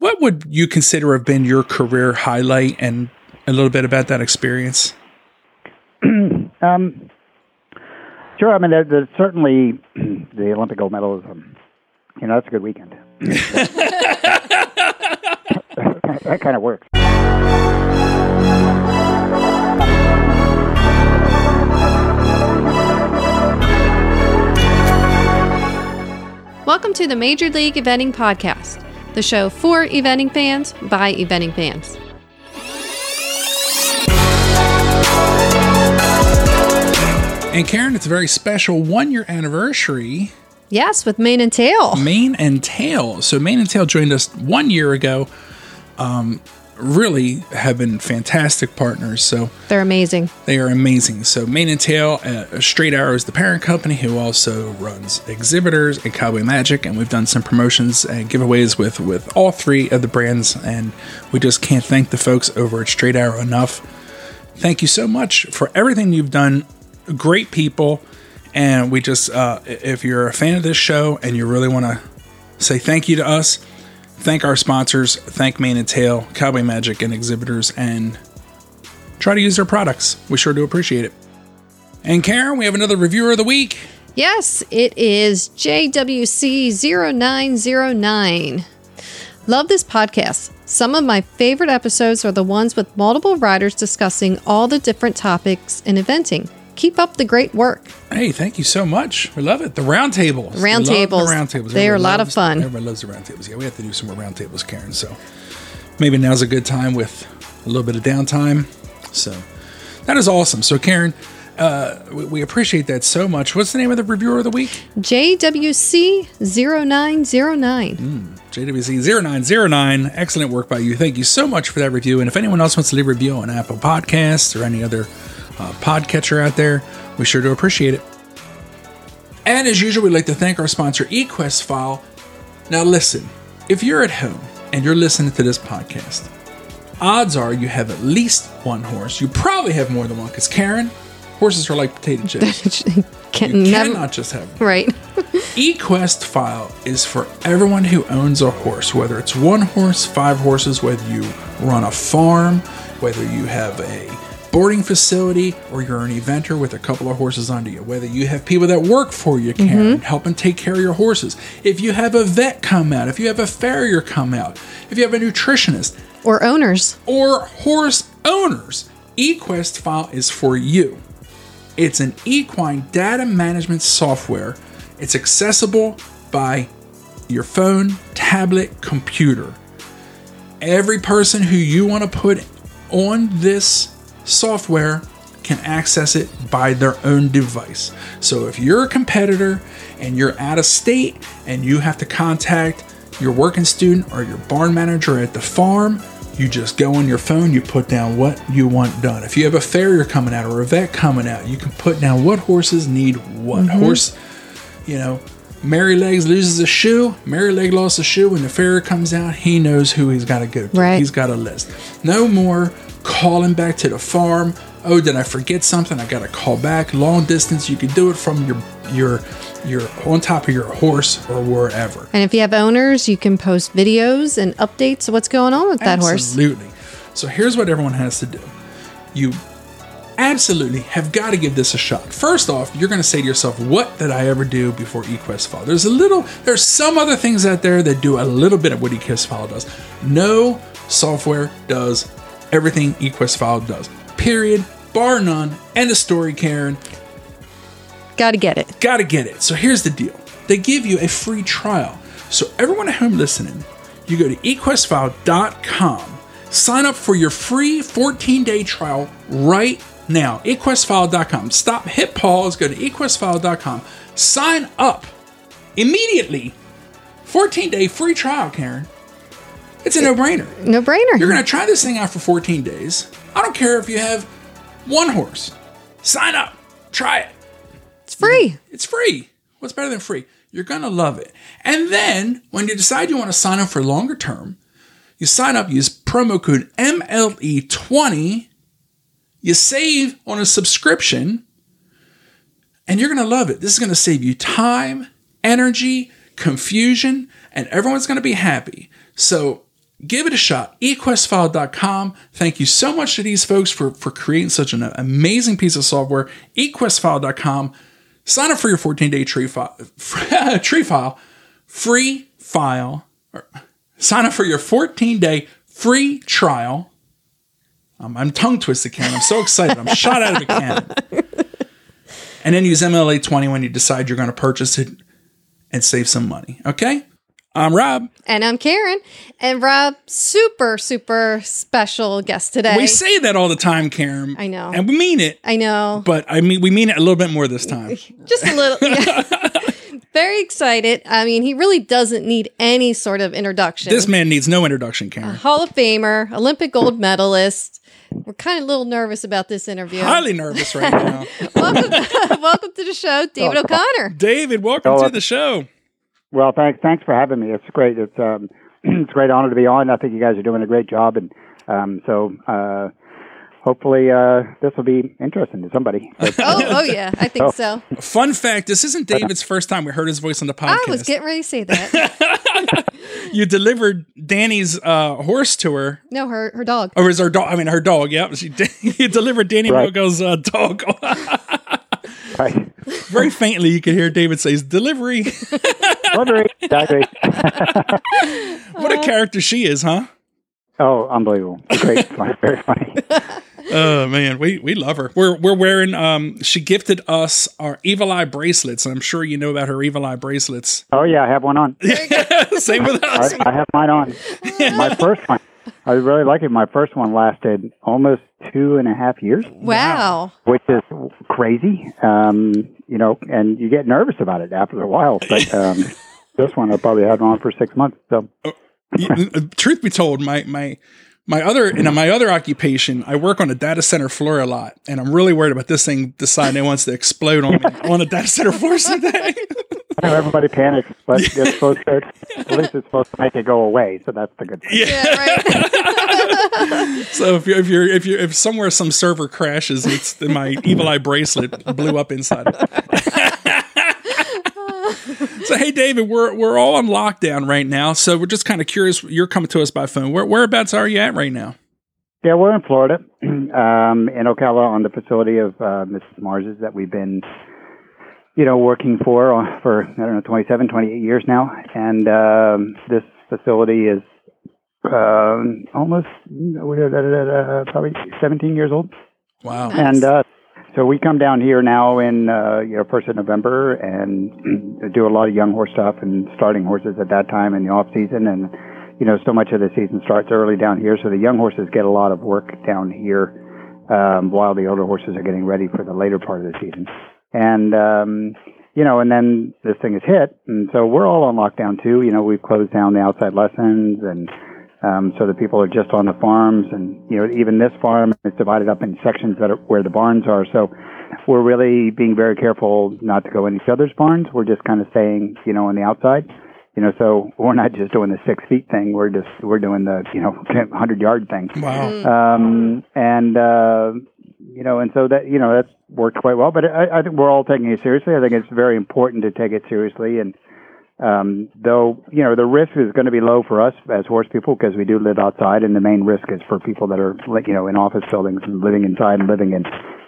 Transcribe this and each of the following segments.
What would you consider have been your career highlight and a little bit about that experience? um, sure. I mean, there, there's certainly the Olympic gold medal is, um, you know, that's a good weekend. that, that kind of works. Welcome to the Major League Eventing Podcast, the show for eventing fans by eventing fans. And Karen, it's a very special one year anniversary. Yes, with Mane and Tail. Mane and Tail. So Mane and Tail joined us one year ago. Um, really have been fantastic partners. So They're amazing. they are amazing. So Mane and Tail, uh, Straight Arrow is the parent company who also runs exhibitors and Cowboy Magic, and we've done some promotions and giveaways with with all three of the brands, and we just can't thank the folks over at Straight Arrow enough. Thank you so much for everything you've done. Great people, and we just uh, if you're a fan of this show and you really want to say thank you to us thank our sponsors, thank Mane and Tail, Cowboy Magic, and exhibitors, and try to use their products. We sure do appreciate it. And Karen, we have another reviewer of the week. Yes, it is JWC0909. Love this podcast. Some of my favorite episodes are the ones with multiple writers discussing all the different topics in eventing. Keep up the great work. Hey, thank you so much. We love it. The round tables. Round We love tables. The round tables. They are a Everybody lot of fun. Everybody loves the round tables. Yeah, we have to do some more round tables, Karen. So maybe now's a good time with a little bit of downtime. So that is awesome. So Karen, uh, we, we appreciate that so much. What's the name of the reviewer of the week? JWC0909. JWC0909. Excellent work by you. Thank you so much for that review. And if anyone else wants to leave a review on Apple Podcasts or any other uh, podcatcher out there, we sure do appreciate it. And as usual, we'd like to thank our sponsor, eQuest File. Now, listen, if you're at home and you're listening to this podcast, odds are you have at least one horse. You probably have more than one because, Karen, horses are like potato chips. Can You never- cannot just have one. Right. eQuest file is for everyone who owns a horse, whether it's one horse, five horses, whether you run a farm, whether you have a boarding facility, or you're an eventer with a couple of horses under you, whether you have people that work for you, mm-hmm. Karen, helping take care of your horses. If you have a vet come out, if you have a farrier come out, if you have a nutritionist, or owners. or horse owners, eQuest file is for you. It's an equine data management software. It's accessible by your phone, tablet, computer. Every person who you want to put on this software can access it by their own device. So if you're a competitor and you're out of state and you have to contact your working student or your barn manager at the farm, you just go on your phone, you put down what you want done. If you have a farrier coming out or a vet coming out, you can put down what horses need what. Mm-hmm. Horse, you know, Mary Legs loses a shoe. Mary Leg lost a shoe. When the farrier comes out, he knows who he's got to go to. Right. He's got a list. No more calling back to the farm. Oh, did I forget something? I got to call back. Long distance, you can do it from your your your on top of your horse or wherever. And if you have owners, you can post videos and updates of what's going on with that horse. Absolutely. So here's what everyone has to do. You absolutely have got to give this a shot. First off, you're going to say to yourself, "What did I ever do before eQuest File?" There's a little, there's some other things out there that do a little bit of what eQuest File does. No software does everything eQuest File does. Period. Bar none. End of story, Karen. Got to get it. Gotta get it. So here's the deal they give you a free trial. So, everyone at home listening, you go to equestfile.com, sign up for your free 14 day trial right now. equestfile.com. Stop, hit pause, go to equestfile.com, sign up immediately. 14 day free trial, Karen. It's a no brainer. No brainer. You're going to try this thing out for 14 days. I don't care if you have one horse. Sign up, try it. it's free. It's free. What's better than free? You're going to love it. And then when you decide you want to sign up for longer term, you sign up, use promo code MLE20, you save on a subscription, and you're going to love it. This is going to save you time, energy, confusion, and everyone's going to be happy. So give it a shot. equestfile.com. Thank you so much to these folks for, for creating such an amazing piece of software. equestfile.com. Sign up for your 14 day tree file, tree file, free file. Sign up for your 14 day free trial. Um, I'm tongue twisted, Karen. I'm so excited. I'm shot out of a cannon. And then use MLA 20 when you decide you're going to purchase it and save some money. Okay? I'm Rob. And I'm Karen. And Rob, super, super special guest today. We say that all the time, Karen. I know. And we mean it. I know. But I mean we mean it a little bit more this time. Just a little. Yeah. Very excited. I mean, he really doesn't need any sort of introduction. This man needs no introduction, Karen. Hall of Famer, Olympic gold medalist. We're kind of a little nervous about this interview. Highly nervous right now. welcome, welcome to the show, David oh, O'Connor. David, welcome Oh, to the show. Well, thanks thanks for having me. It's great. It's um, it's a great honor to be on. I think you guys are doing a great job, and um, so uh, hopefully uh, this will be interesting to somebody. Oh, oh yeah, I think so. Fun fact: This isn't David's first time we heard his voice on the podcast. I was getting ready to say that. you delivered Danny's uh, horse to her, No, her her dog. or is her dog? I mean, her dog. Yep, she you delivered Danny Right. Rogo's uh, dog. Right. Very faintly, you could hear David say "delivery." Delivery. Exactly. what a character she is, huh? Oh, unbelievable! Great, funny, very funny. Oh man, we we love her. We're we're wearing. Um, she gifted us our Evil Eye bracelets. I'm sure you know about her Evil Eye bracelets. Oh yeah, I have one on. Same with us. I, I have mine on. My first one. I really like it. My first one lasted almost two and a half years, Wow. which is crazy. Um, you know, and you get nervous about it after a while. But um, this one, I probably had on for six months. So uh, Truth be told, my my my other in my other occupation, I work on a data center floor a lot, and I'm really worried about this thing deciding it wants to explode on me on a data center floor someday. I know everybody panics, but it's supposed to. At least it's supposed to make it go away. So that's the good thing. Yeah, right. So if you're if you're if you're if somewhere some server crashes, it's my evil eye bracelet blew up inside. so hey, David, we're we're all on lockdown right now, so we're just kind of curious. You're coming to us by phone. Where whereabouts are you at right now? Yeah, we're in Florida, um, in Ocala, on the facility of uh, Mrs. Mars's that we've been, you know, working for uh, for I don't know 27, 28 years now, and um, this facility is um almost uh, probably 17 years old, Wow. and uh, so we come down here now in uh, you know first of November and do a lot of young horse stuff and starting horses at that time in the off season. And you know so much of the season starts early down here. So the young horses get a lot of work down here um, while the older horses are getting ready for the later part of the season and um, you know and then this thing is hit and so we're all on lockdown too you know we've closed down the outside lessons and um, so the people are just on the farms, and you know, even this farm is divided up in sections that are where the barns are. So we're really being very careful not to go in each other's barns. We're just kind of staying, you know, on the outside. You know, so we're not just doing the six feet thing. We're just we're doing the you know hundred yard thing. Wow. Um, and uh, you know, and so that you know that's worked quite well. But I, I think we're all taking it seriously. I think it's very important to take it seriously. And um, though you know the risk is going to be low for us as horse people because we do live outside, and the main risk is for people that are you know in office buildings and living inside and living in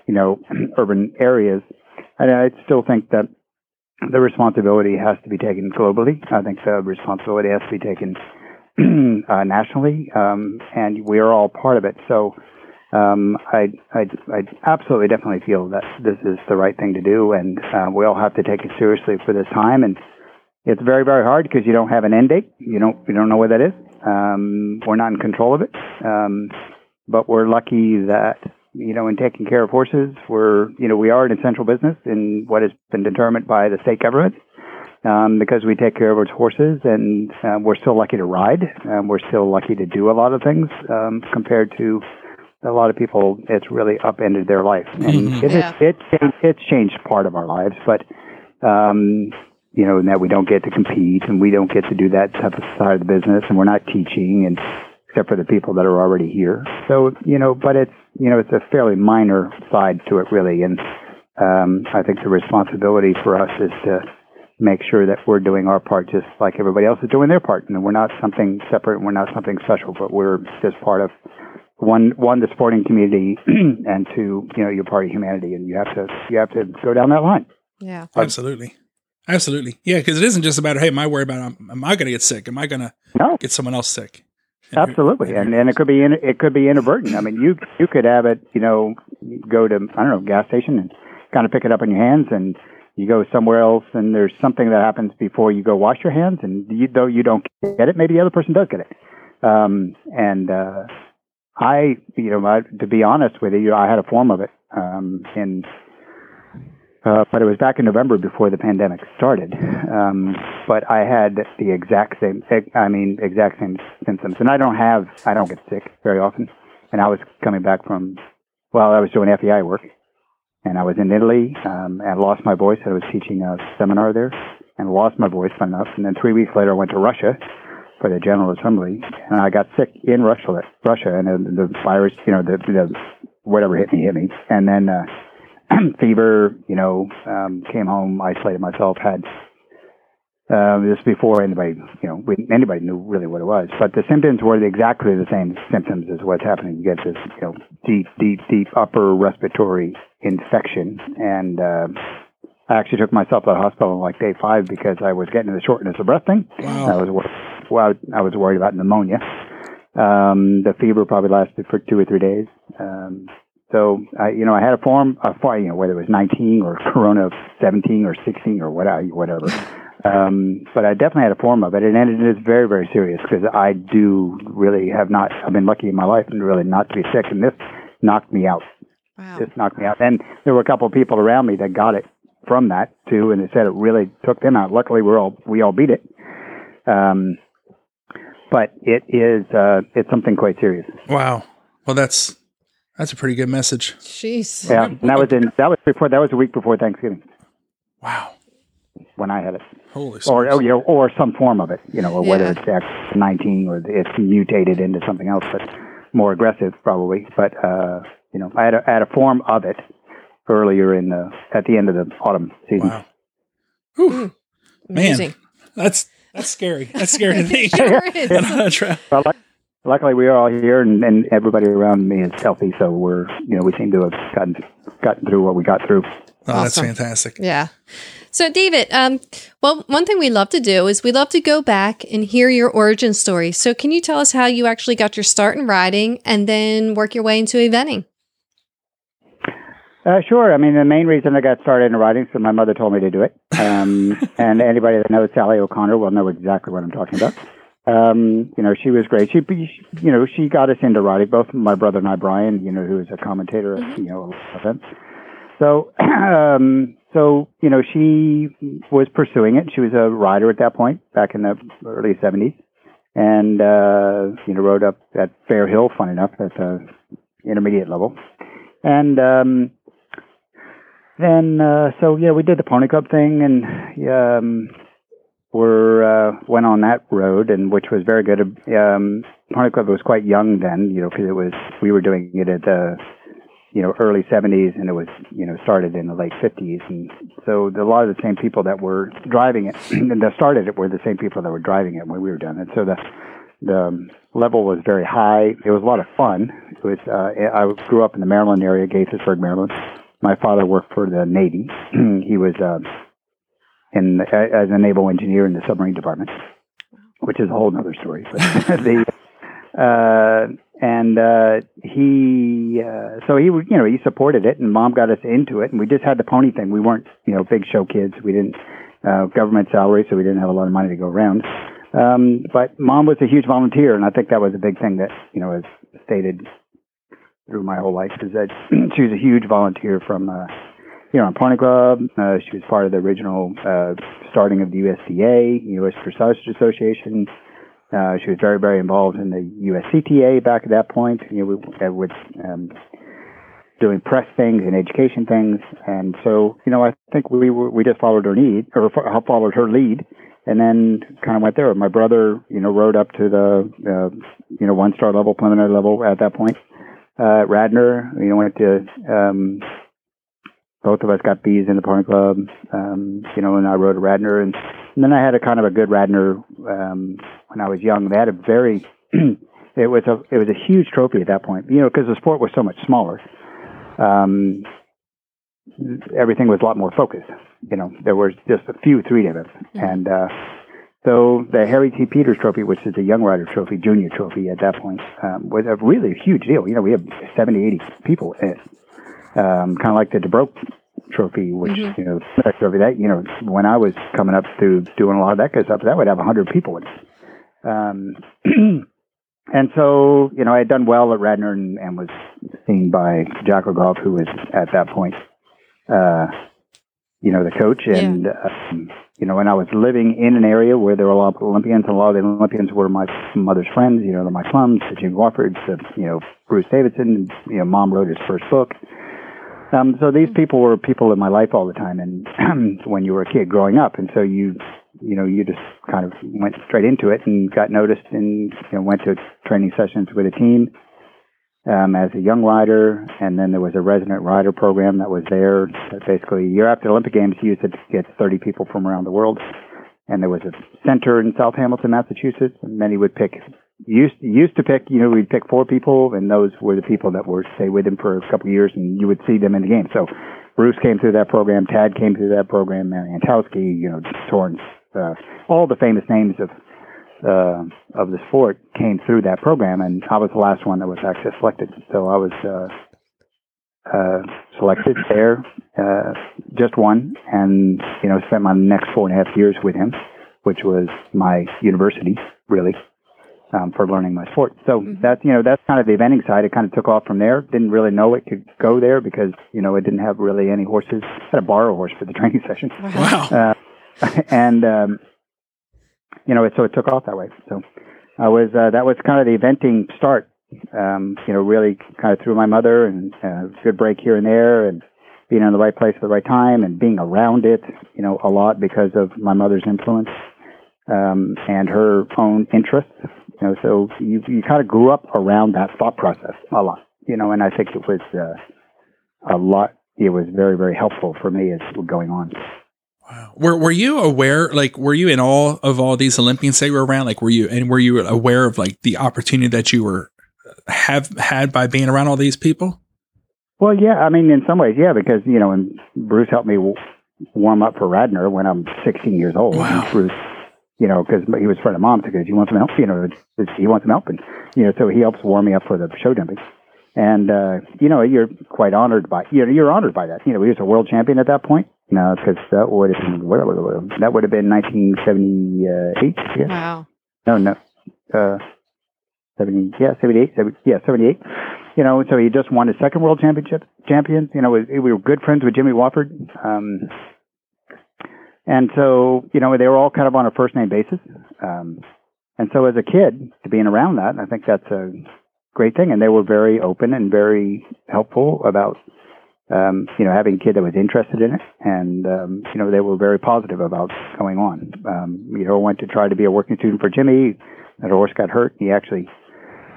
you know urban areas. And I still think that the responsibility has to be taken globally. I think the responsibility has to be taken uh, nationally, um, and we are all part of it. So um, I, I, I absolutely definitely feel that this is the right thing to do, and uh, we all have to take it seriously for this time. And it's very, very hard because you don't have an end date. You don't, you don't know what that is. Um, we're not in control of it, um, but we're lucky that you know in taking care of horses, we're you know we are an essential business in what has been determined by the state government um, because we take care of our horses, and uh, we're still lucky to ride. Um, we're still lucky to do a lot of things um, compared to a lot of people. It's really upended their life, and it, Yeah. it, it it's changed part of our lives, but. Um, you know, and that we don't get to compete and we don't get to do that type of side of the business and we're not teaching and except for the people that are already here. So, you know, but it's, you know, it's a fairly minor side to it really. And, um, I think the responsibility for us is to make sure that we're doing our part just like everybody else is doing their part, and we're not something separate, and we're not something special, but we're just part of one one the sporting community, and two you know you're part of humanity, and you have to you have to go down that line. Yeah. Absolutely. Absolutely. Yeah, because it isn't just about, hey, am I worried about, um, am I going to get sick? Am I going to No. get someone else sick? And- Absolutely, and and it could be in, it could be inadvertent. I mean, you you could have it, you know, go to I don't know gas station and kind of pick it up in your hands, and you go somewhere else, and there's something that happens before you go wash your hands, and you though you don't get it, maybe the other person does get it. Um, and uh, I, you know, I, to be honest with you, I had a form of it um, in. Uh, but it was back in November before the pandemic started. Um, but I had the exact same, I mean, exact same symptoms. And I don't have, I don't get sick very often. And I was coming back from, well, I was doing FEI work. And I was in Italy, um, and lost my voice. I was teaching a seminar there and lost my voice, enough. And then three weeks later, I went to Russia for the General Assembly, and I got sick in Russia, Russia, and the, the virus, you know, the, the whatever hit me, hit me. And then, uh, fever, you know, um, came home, isolated myself, had uh, this before anybody, you know, we, anybody knew really what it was. But the symptoms were exactly the same symptoms as what's happening. You get this, you know, deep, deep, deep upper respiratory infection, and uh, I actually took myself to the hospital on like day five because I was getting the shortness of breath thing. Wow. I was wor- well, I was worried about pneumonia. Um, the fever probably lasted for two or three days. Um, so I, you know, I had a form, a form, you know, whether it was 19 or Corona 17 or 16 or whatever, whatever. Um, but I definitely had a form of it, and it is very, very serious because I do really have not. I've been lucky in my life and really not to be sick, and this knocked me out. Wow. Just knocked me out. And there were a couple of people around me that got it from that too, and they said it really took them out. Luckily, we're all we all beat it. Um, but it is uh, it's something quite serious. Wow. Well, that's, that's a pretty good message. Jeez. Yeah, and that was in that was before that was a week before Thanksgiving Wow. when I had it, Holy or smokes. oh, you know, or some form of it, you know, or whether Yeah. it's X nineteen or it's mutated into something else, but more aggressive probably. But uh, you know, I had a, I had a form of it earlier in the at the end of the autumn season. Wow. Whew. Amazing. Man, that's, that's scary. That's scary to think. Sure is. And on a tra- Well, luck- luckily we are all here, and, and everybody around me is healthy, so we're you know we seem to have gotten gotten through what we got through. Oh, that's fantastic. Yeah. So, David, um, well, one thing we love to do is we love to go back and hear your origin story. So, can you tell us how you actually got your start in riding and then work your way into eventing? Uh, sure. I mean, the main reason I got started in riding, so my mother told me to do it. Um, and anybody that knows Sally O'Connor will know exactly what I'm talking about. Um, you know, she was great. She, you know, she got us into riding. Both my brother and I, Brian, you know, who is a commentator, at, you know, events. So, um, so you know, she was pursuing it. She was a rider at that point, back in the early '70s, and uh, you know, rode up at Fair Hill. Fun enough, at the intermediate level, and um, then uh, so yeah, we did the pony club thing, and um, we're uh, went on that road, and which was very good. Um, pony club was quite young then, you know, because it was we were doing it at the you know early '70s, and it was you know started in the late '50s, and so the, a lot of the same people that were driving it and that started it were the same people that were driving it when we were done it. So the the um, level was very high. It was a lot of fun. It was. Uh, I grew up in the Maryland area, Gaithersburg, Maryland. My father worked for the Navy. he was uh, in as a naval engineer in the submarine department, which is a whole other story. But the uh, and uh, he uh, so he you know he supported it, and mom got us into it, and we just had the pony thing. We weren't you know big show kids. We didn't uh, government salary, so we didn't have a lot of money to go around. Um, but mom was a huge volunteer, and I think that was a big thing that you know is stated through my whole life is that she was a huge volunteer from uh, you know on Pony Club. Uh, she was part of the original uh, starting of the USDA, U.S. Dressage Association. Uh, she was very, very involved in the USCTA back at that point. You know, uh, with um, doing press things and education things, and so you know, I think we were, we just followed her lead or fo- followed her lead, and then kind of went there. My brother, you know, rode up to the uh, you know one star level, preliminary level at that point. Uh, Radnor, you know, went to um, both of us got B's in the Pony Club. Um, you know, and I rode a Radnor, and, and then I had a kind of a good Radnor um, when I was young. They had a very it was a it was a huge trophy at that point. You know, because the sport was so much smaller. Um, everything was a lot more focused. You know, there was just a few three day events, mm-hmm. and uh, so the Harry T. Peters Trophy, which is a Young Rider Trophy, junior trophy at that point, um, was a really huge deal. You know, we had 70, 80 people in it. Um, kind of like the DeBroke Trophy, which, mm-hmm. you know, that trophy that, you know, when I was coming up through doing a lot of that kind of stuff, that would have 100 people in it. Um, and so, you know, I had done well at Radnor and, and was seen by Jack Le Goff, who was at that point, uh, you know, the coach. And, yeah. um, you know, when I was living in an area where there were a lot of Olympians, and a lot of the Olympians were my mother's friends, you know, they're Mike Plumbs, the Jim Wofford's, the, you know, Bruce Davidson, you know, mom wrote his first book. Um, so these people were people in my life all the time, and when you were a kid growing up, and so you, you know, you just kind of went straight into it and got noticed, and you know, went to training sessions with a team um, as a young rider, and then there was a resident rider program that was there. That basically, year after the Olympic Games, used to get 30 people from around the world. And there was a center in South Hamilton, Massachusetts, and many would pick used used to pick. You know, we'd pick four people, and those were the people that were stay with him for a couple of years, and you would see them in the game. So Bruce came through that program, Tad came through that program, Antowski, you know, Torrance, uh, all the famous names of uh, of the sport came through that program, and I was the last one that was actually selected. So I was uh, uh, selected there, uh, just one, and you know spent my next four and a half years with him, which was my university really. Um, for learning my sport, so mm-hmm. that's you know that's kind of the eventing side. It kind of took off from there. Didn't really know it could go there because you know it didn't have really any horses. I had to borrow a horse for the training session. Wow. Uh, and um, you know, so it took off that way. So I was uh, that was kind of the eventing start. Um, you know, really kind of through my mother and uh, good break here and there, and being in the right place at the right time, and being around it. You know, a lot because of my mother's influence um, and her own interests. You know, so you you kind of grew up around that thought process a lot. You know, and I think it was uh, a lot. It was very very helpful for me as going on. Wow. Were were you aware like were you in all of all these Olympians that were around like were you and were you aware of like the opportunity that you were have had by being around all these people? Well, yeah, I mean in some ways, yeah, because you know, and Bruce helped me w- warm up for Radnor when I'm 16 years old. Wow. Bruce, you know, because he was a friend of mom, because he wants some help, you know, he wants some help, and you know, so he helps warm me up for the show jumping. And uh, you know, you're quite honored by you know, you're honored by that. You know, he was a world champion at that point no, because that would have been that would have been 1978. Yeah. Wow. No, no. Uh, 70, yeah, 78, 70, yeah, 78. You know, so he just won his second world championship, champions. You know, we, we were good friends with Jimmy Wofford. Um, and so, you know, they were all kind of on a first name basis. Um, and so as a kid, to being around that, I think that's a great thing. And they were very open and very helpful about um, you know, having a kid that was interested in it, and um, you know, they were very positive about going on. Um, you know, went to try to be a working student for Jimmy. That horse got hurt. He actually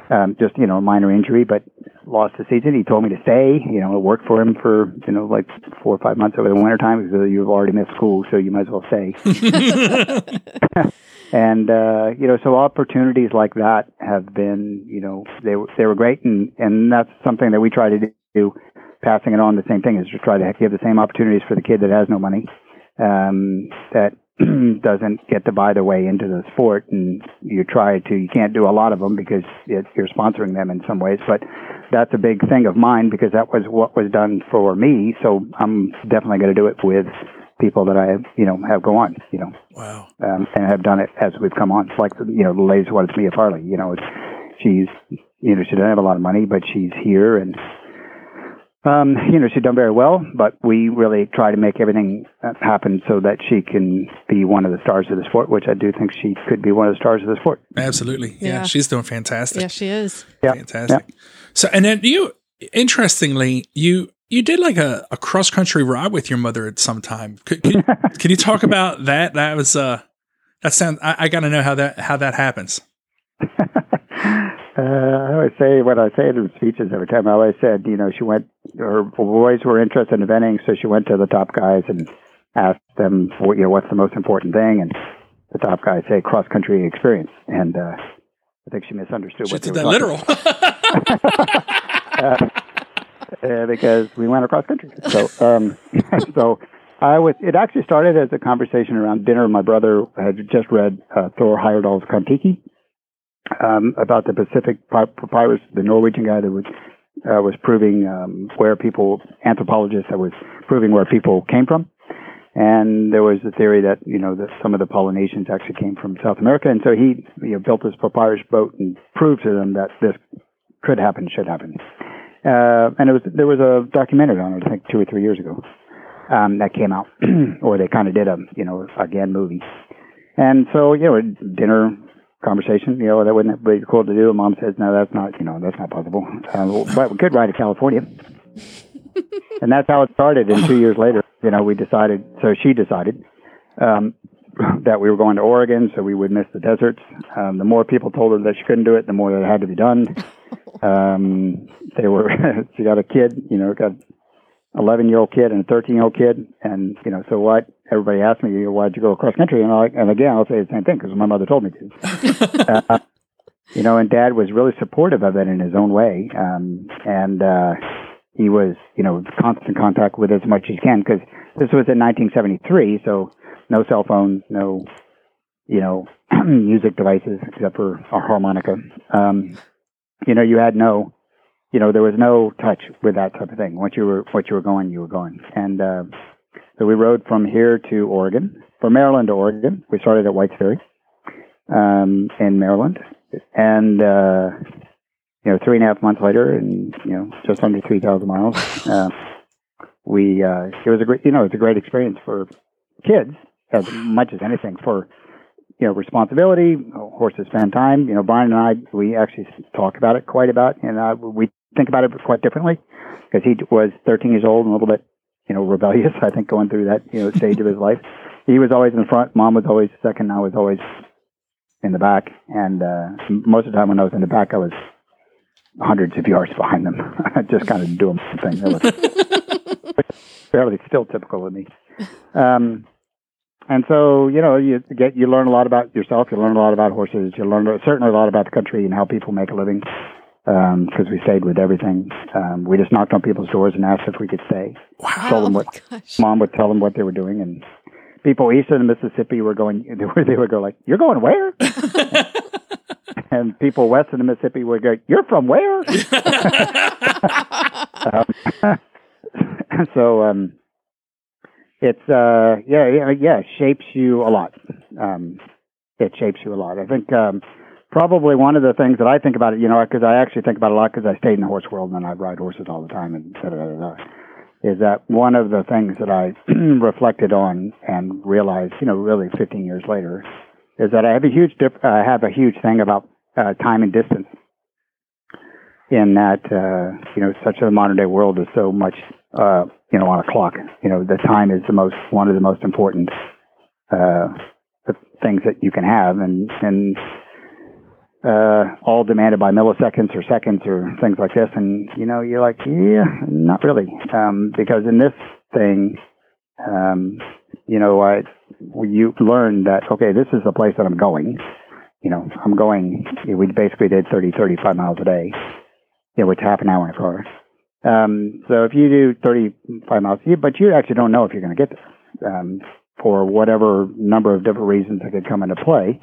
um, just you know a minor injury, but lost the season. He told me to stay. You know, it worked for him for you know like four or five months over the winter time because you've already missed school, so you might as well stay. and uh, you know, so opportunities like that have been you know they were they were great, and and that's something that we try to do passing it on the same thing is to try to give the same opportunities for the kid that has no money um, that doesn't get to buy their way into the sport. And you try to you can't do a lot of them because it, you're sponsoring them in some ways. But that's a big thing of mine because that was what was done for me. So i'm definitely going to do it with people that i you know have go on you know wow. um, and have done it as we've come on. It's like you know the ladies what it's mia farley you know it's, she's you know she doesn't have a lot of money but she's here and um, you know, she's done very well, but we really try to make everything happen so that she can be one of the stars of the sport, which I do think she could be one of the stars of the sport. Absolutely. Yeah. yeah she's doing fantastic. Yeah, she is. Yeah. Fantastic. Yeah. So, and then you, interestingly, you, you did like a, a cross country ride with your mother at some time. Could, can, can you talk about that? That was, uh, that sounds, I, I got to know how that, how that happens. Uh, I always say what I say in speeches every time. I always said, you know, she went. Her boys were interested in eventing, so she went to the top guys and asked them, for, you know, what's the most important thing, and the top guys say cross country experience, and uh, I think she misunderstood She what they did that literal. uh, because we went across country. So, um, so I was. It actually started as a conversation around dinner. My brother had just read uh, Thor Heyerdahl's Kon-Tiki um, about the Pacific Papyrus, the Norwegian guy that was uh, was proving um, where people, anthropologists that was proving where people came from. And there was a theory that you know that some of the Polynesians actually came from South America, and so he you know, built this papyrus boat and proved to them that this could happen, should happen. Uh, and it was there was a documentary on it, I think two or three years ago, um, that came out, or they kind of did a you know again movie. And so you know dinner conversation, you know that wouldn't be cool to do. And mom says, no, that's not you know that's not possible. Uh, but we could ride to California. and that's how it started. And two years later, you know, we decided. So she decided um, that we were going to Oregon, so we would miss the deserts. Um, the more people told her that she couldn't do it, the more that it had to be done. Um, they were. she got a kid, you know, got 11 year old kid and a 13 year old kid, and you know, so what? Everybody asked me, why'd you go across country? And I, and again, I'll say the same thing because my mother told me to. uh, you know, and Dad was really supportive of it in his own way, um, and. uh he was, you know, constant contact with as much as he can because this was in 1973, so no cell phones, no, you know, music devices except for a harmonica. Um, you know, you had no, you know, there was no touch with that type of thing. Once you were, once you were going, you were going. And uh, so we rode from here to Oregon, from Maryland to Oregon. We started at White's Ferry um, in Maryland, and. uh you know, three and a half months later, and you know, just under three thousand miles, uh, we uh, it was a great, you know, it's a great experience for kids as much as anything for you know responsibility. Horses spend time. You know, Brian and I we actually talk about it quite about, and uh, we think about it quite differently because he was 13 years old and a little bit you know rebellious. I think going through that you know stage of his life, he was always in the front. Mom was always second. I was always in the back, and uh, most of the time when I was in the back, I was hundreds of yards behind them, I just kind of doing thing. That was fairly still typical of me. Um, and so, you know, you get you learn a lot about yourself. You learn a lot about horses. You learn certainly a lot about the country and how people make a living. Because we stayed with everything, um, we just knocked on people's doors and asked if we could stay. Wow. Told them Oh what gosh. mom would tell them what they were doing, and people east of the Mississippi were going. They would, they would go like, "You're going where?" and people west of the Mississippi would go, "You're from where?" um, so um, it's uh, yeah, yeah, yeah, shapes you a lot. Um, it shapes you a lot. I think um, probably one of the things that I think about it, you know, because I actually think about it a lot because I stayed in the horse world and I ride horses all the time and da da da da. Is that one of the things that I reflected on and realized, you know, really 15 years later, is that I have a huge diff- I have a huge thing about uh, time and distance. In that, uh, you know, such a modern day world is so much, uh, you know, on a clock. You know, the time is the most one of the most important uh, things that you can have, and and uh, all demanded by milliseconds or seconds or things like this. And you know, you're like, yeah, not really, um, because in this thing, um, you know, I you learn that okay, this is the place that I'm going. You know, I'm going. We basically did 30, 35 miles a day. You know, which half an hour in a car. Um, so if you do 35 miles, but you actually don't know if you're going to get there um, for whatever number of different reasons that could come into play,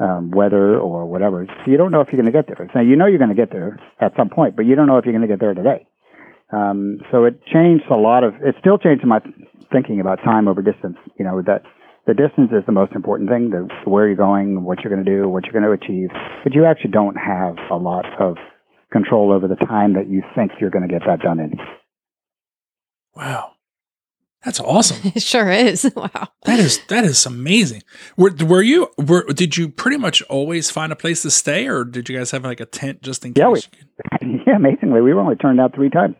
um, weather or whatever. So you don't know if you're going to get there. So you know you're going to get there at some point, but you don't know if you're going to get there today. Um, so it changed a lot of. It still changed my thinking about time over distance. You know that the distance is the most important thing. The where you're going, what you're going to do, what you're going to achieve. But you actually don't have a lot of control over the time that you think you're going to get that done in. Wow. That's awesome. It sure is. Wow. That is that is amazing. Were were you were did you pretty much always find a place to stay, or did you guys have like a tent just in case? Yeah, we- yeah, amazingly, we were only turned out three times.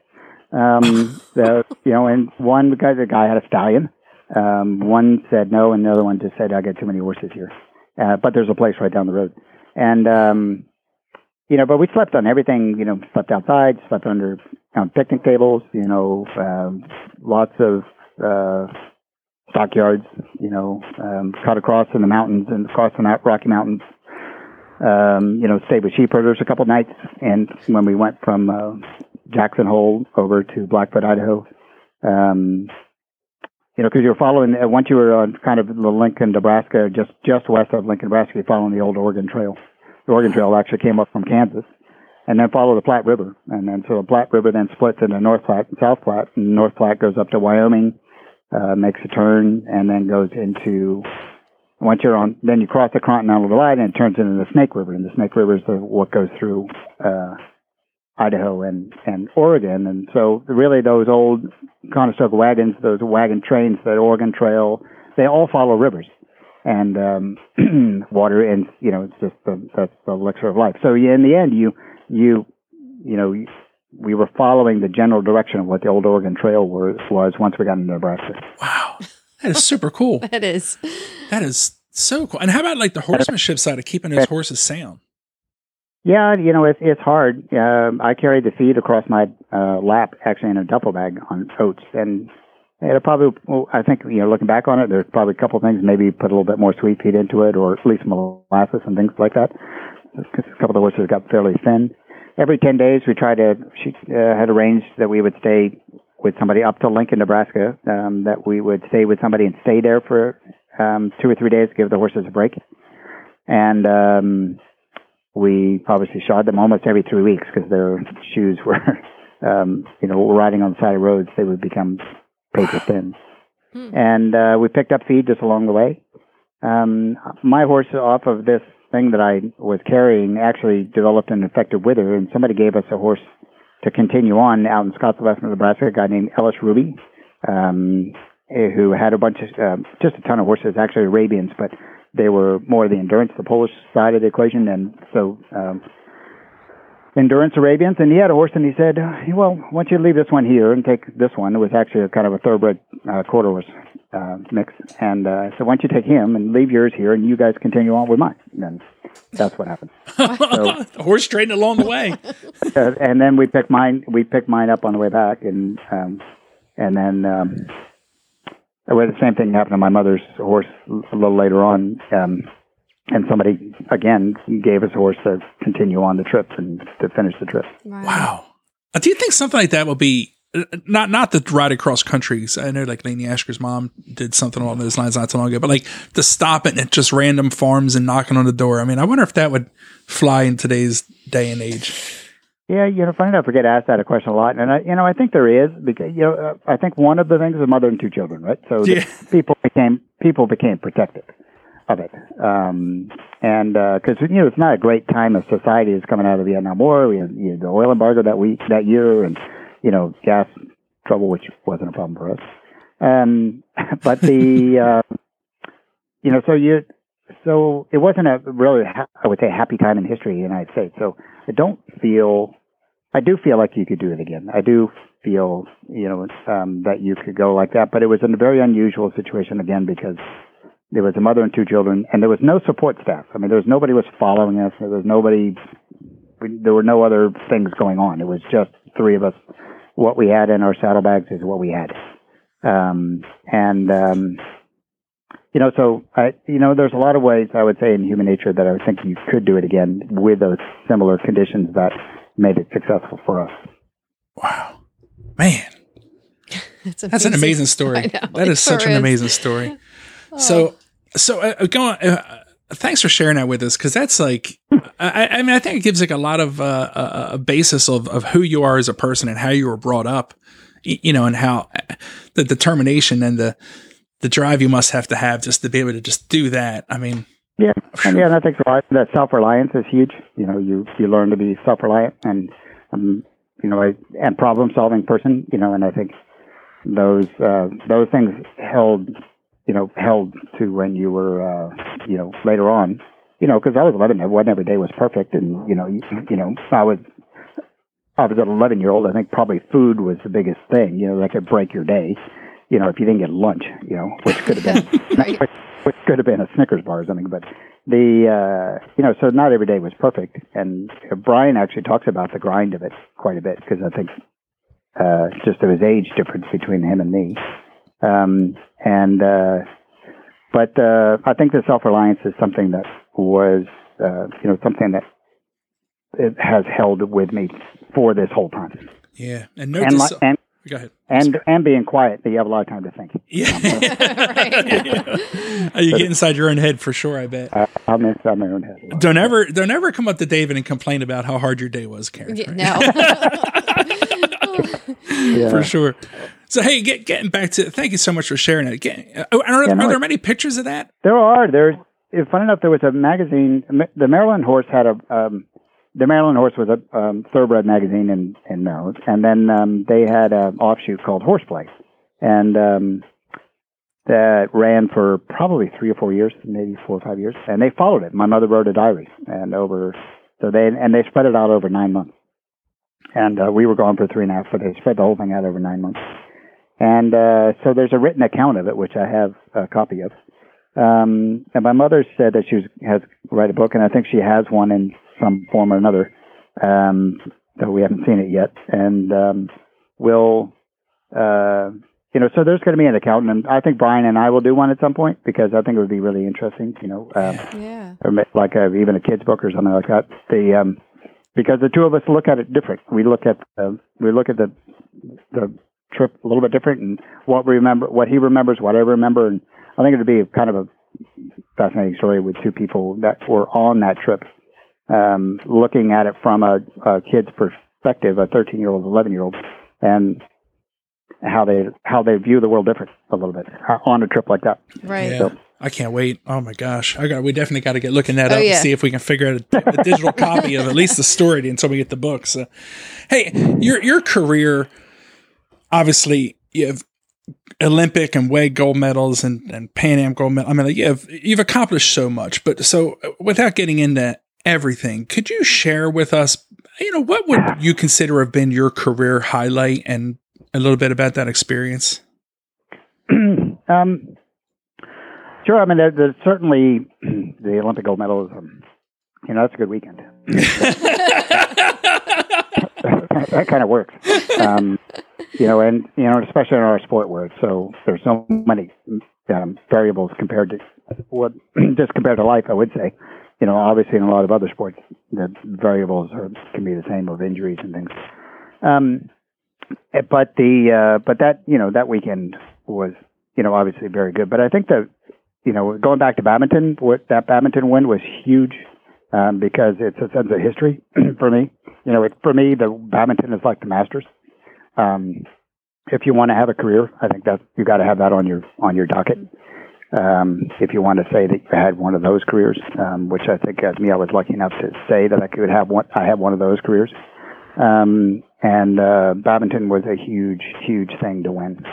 Um, the, you know, and one guy, the guy had a stallion. Um, one said no, and the other one just said, "I got too many horses here." Uh, but there's a place right down the road, and um, you know, but we slept on everything. You know, slept outside, slept under on picnic tables. You know, um, lots of uh, stockyards. You know, um, cut across in the mountains and across the Rocky Mountains. Um, you know, stayed with sheep herders a couple nights, and when we went from uh, Jackson Hole over to Blackfoot, Idaho. Um, you know, because you were following uh, once you were on kind of the Lincoln, Nebraska, just just west of Lincoln, Nebraska, you're following the old Oregon Trail. The Oregon Trail actually came up from Kansas, and then follow the Platte River, and then so the Platte River then splits into North Platte and South Platte, and North Platte goes up to Wyoming, uh, makes a turn, and then goes into once you're on, then you cross the Continental Divide and it turns into the Snake River, and the Snake River is the, what goes through uh, Idaho and and Oregon, and so really those old Conestoga wagons, those wagon trains, that Oregon Trail, they all follow rivers. And um, water, and you know it's just the that's the elixir of life. So in the end, you you you know we were following the general direction of what the old Oregon Trail was was once we got into Nebraska. Wow, that is super cool. that is that is so cool. And how about like the horsemanship side of keeping those horses sound? Yeah, you know, it's it's hard. Um, I carried the feed across my uh, lap, actually in a duffel bag on oats, and it probably. Well, I think you know, looking back on it, there's probably a couple things. Maybe put a little bit more sweet feed into it, or at least molasses and things like that. A couple of the horses got fairly thin. Every ten days, we tried to. She uh, had arranged that we would stay with somebody up to Lincoln, Nebraska. Um, that we would stay with somebody and stay there for um, two or three days, give the horses a break, and. Um, we obviously shod them almost every three weeks because their shoes were, um, you know, riding on the side of roads, they would become paper thin. Hmm. And uh, we picked up feed just along the way. Um, my horse, off of this thing that I was carrying, actually developed an infected wither, and somebody gave us a horse to continue on out in Scottsbluff, Nebraska, a guy named Ellis Ruby, um, who had a bunch of, uh, just a ton of horses, actually Arabians, but they were more the endurance, the Polish side of the equation, and so um, endurance Arabians. And he had a horse, and he said, "Well, why don't you leave this one here and take this one?" It was actually a kind of a thoroughbred uh, quarter horse uh, mix, and uh, so why don't you take him and leave yours here, and you guys continue on with mine. And that's what happened. so, horse trading along the way. uh, and then we picked mine. We picked mine up on the way back, and um, and then. Um, well, the same thing happened to my mother's horse a little later on. Um, and somebody again gave us a horse to continue on the trip and to finish the trip. Wow. wow. Do you think something like that will be not not the ride across countries? I know like Lainey Ashker's mom did something along those lines not so long ago, but like to stop it at just random farms and knocking on the door. I mean, I wonder if that would fly in today's day and age. Yeah, you know, funny enough, I get asked that a question a lot, and I, you know, I think there is because you know, uh, I think one of the things is a mother and two children, right? So yeah. people became people became protective of it, um, and because uh, you know, it's not a great time of society is coming out of the Vietnam War. We had you know, the oil embargo that week that year, and you know, gas trouble, which wasn't a problem for us. Um, but the uh, you know, so you so it wasn't a really I would say happy time in history of the United States. So I don't feel I do feel like you could do it again. I do feel, you know, um, that you could go like that, but it was in a very unusual situation again because there was a mother and two children, and there was no support staff. I mean, there was nobody was following us. There was nobody. There were no other things going on. It was just three of us. What we had in our saddlebags is what we had, um, and um, you know, so I, you know, there's a lot of ways I would say in human nature that I would think you could do it again with those similar conditions that made it successful for us. Wow, man, that's, that's an amazing story. Know, that is such an amazing story. oh. So, so uh, go on. Uh, thanks for sharing that with us because that's like, I, I, mean, I think it gives like a lot of uh, a, a basis of of who you are as a person and how you were brought up, you know, and how the determination and the the drive you must have to have just to be able to just do that. I mean, yeah, and yeah, a lot. That self reliance is huge. You know, you you learn to be self reliant and um, you know, a, and problem solving person. You know, and I think those uh, those things held you know held to when you were uh, you know later on. You know, because I was 11, wasn't every day was perfect, and you know, you, you know, I was I was an 11 year old. I think probably food was the biggest thing. You know, that could break your day. You know, if you didn't get lunch, you know, which could have been right which could have been a Snickers bar or something. But the uh, you know, so not every day was perfect, and Brian actually talks about the grind of it quite a bit because I think uh, just there was age difference between him and me, um, and uh, but uh, I think the self reliance is something that was uh, you know something that it has held with me for this whole time. Yeah, and no, and, dis- and go ahead. and and being quiet, that you have a lot of time to think. Yeah, Right. you get inside your own head for sure. I bet. Uh, I'm inside my own head. Don't ever, don't ever come up to David and complain about how hard your day was, Karen. Yeah, right? no. Yeah. for sure. So hey, get, getting back to thank you so much for sharing it. Get, oh, are, Yeah, no, are there many pictures of that? There are. There's. If fun enough, there was a magazine. The Maryland Horse had a. Um, the Maryland Horse was a um, thoroughbred magazine in in Maryland, and then um, they had an offshoot called Horseplay, and um, that ran for probably three or four years, maybe four or five years, and they followed it. My mother wrote a diary, and over so they and they spread it out over nine months, and uh, we were gone for three and a half, but they spread the whole thing out over nine months. And uh, so there's a written account of it, which I have a copy of. Um, and my mother said that she was, has write a book, and I think she has one in some form or another. Um, though we haven't seen it yet, and um, we'll, uh, you know, so there's going to be an account, and I think Brian and I will do one at some point because I think it would be really interesting. You know, um, Yeah. or like a, even a kid's book or something like that. The um, because the two of us look at it different. We look at uh, we look at the the trip a little bit different, and what we remember, what he remembers, what I remember, and I think it would be kind of a fascinating story with two people that were on that trip, um, looking at it from a, a kid's perspective, a 13 year old, 11 year old, and how they how they view the world different a little bit uh, on a trip like that. Right. Yeah. I can't wait. Oh my gosh. I got we definitely got to get looking that Oh, up yeah. and see if we can figure out a, a digital copy of at least the story until we get the book. So hey, your your career obviously you have Olympic and WEG gold medals and, and Pan Am gold medal. I mean, like, you have, you've accomplished so much, but so without getting into everything, could you share with us, you know, what would you consider have been your career highlight and a little bit about that experience? um, sure. I mean, there, there's certainly the Olympic gold medal is, um, you know, that's a good weekend. that kind of works. Um, you know, and you know, especially in our sport where it's so there's so many um, variables compared to what just compared to life. I would say, you know, obviously in a lot of other sports, the variables are, can be the same of injuries and things. Um, eh, but the uh, but that you know that weekend was you know obviously very good. But I think that you know going back to badminton, what that badminton win was huge um, because it's a sense of history for me. You know, it, for me, the badminton is like the Masters. Um, if you want to have a career, I think that you got to have that on your on your docket. Um, if you want to say that you had one of those careers, um, which I think as me, I was lucky enough to say that I could have one. I had one of those careers, um, and uh, badminton was a huge, huge thing to win.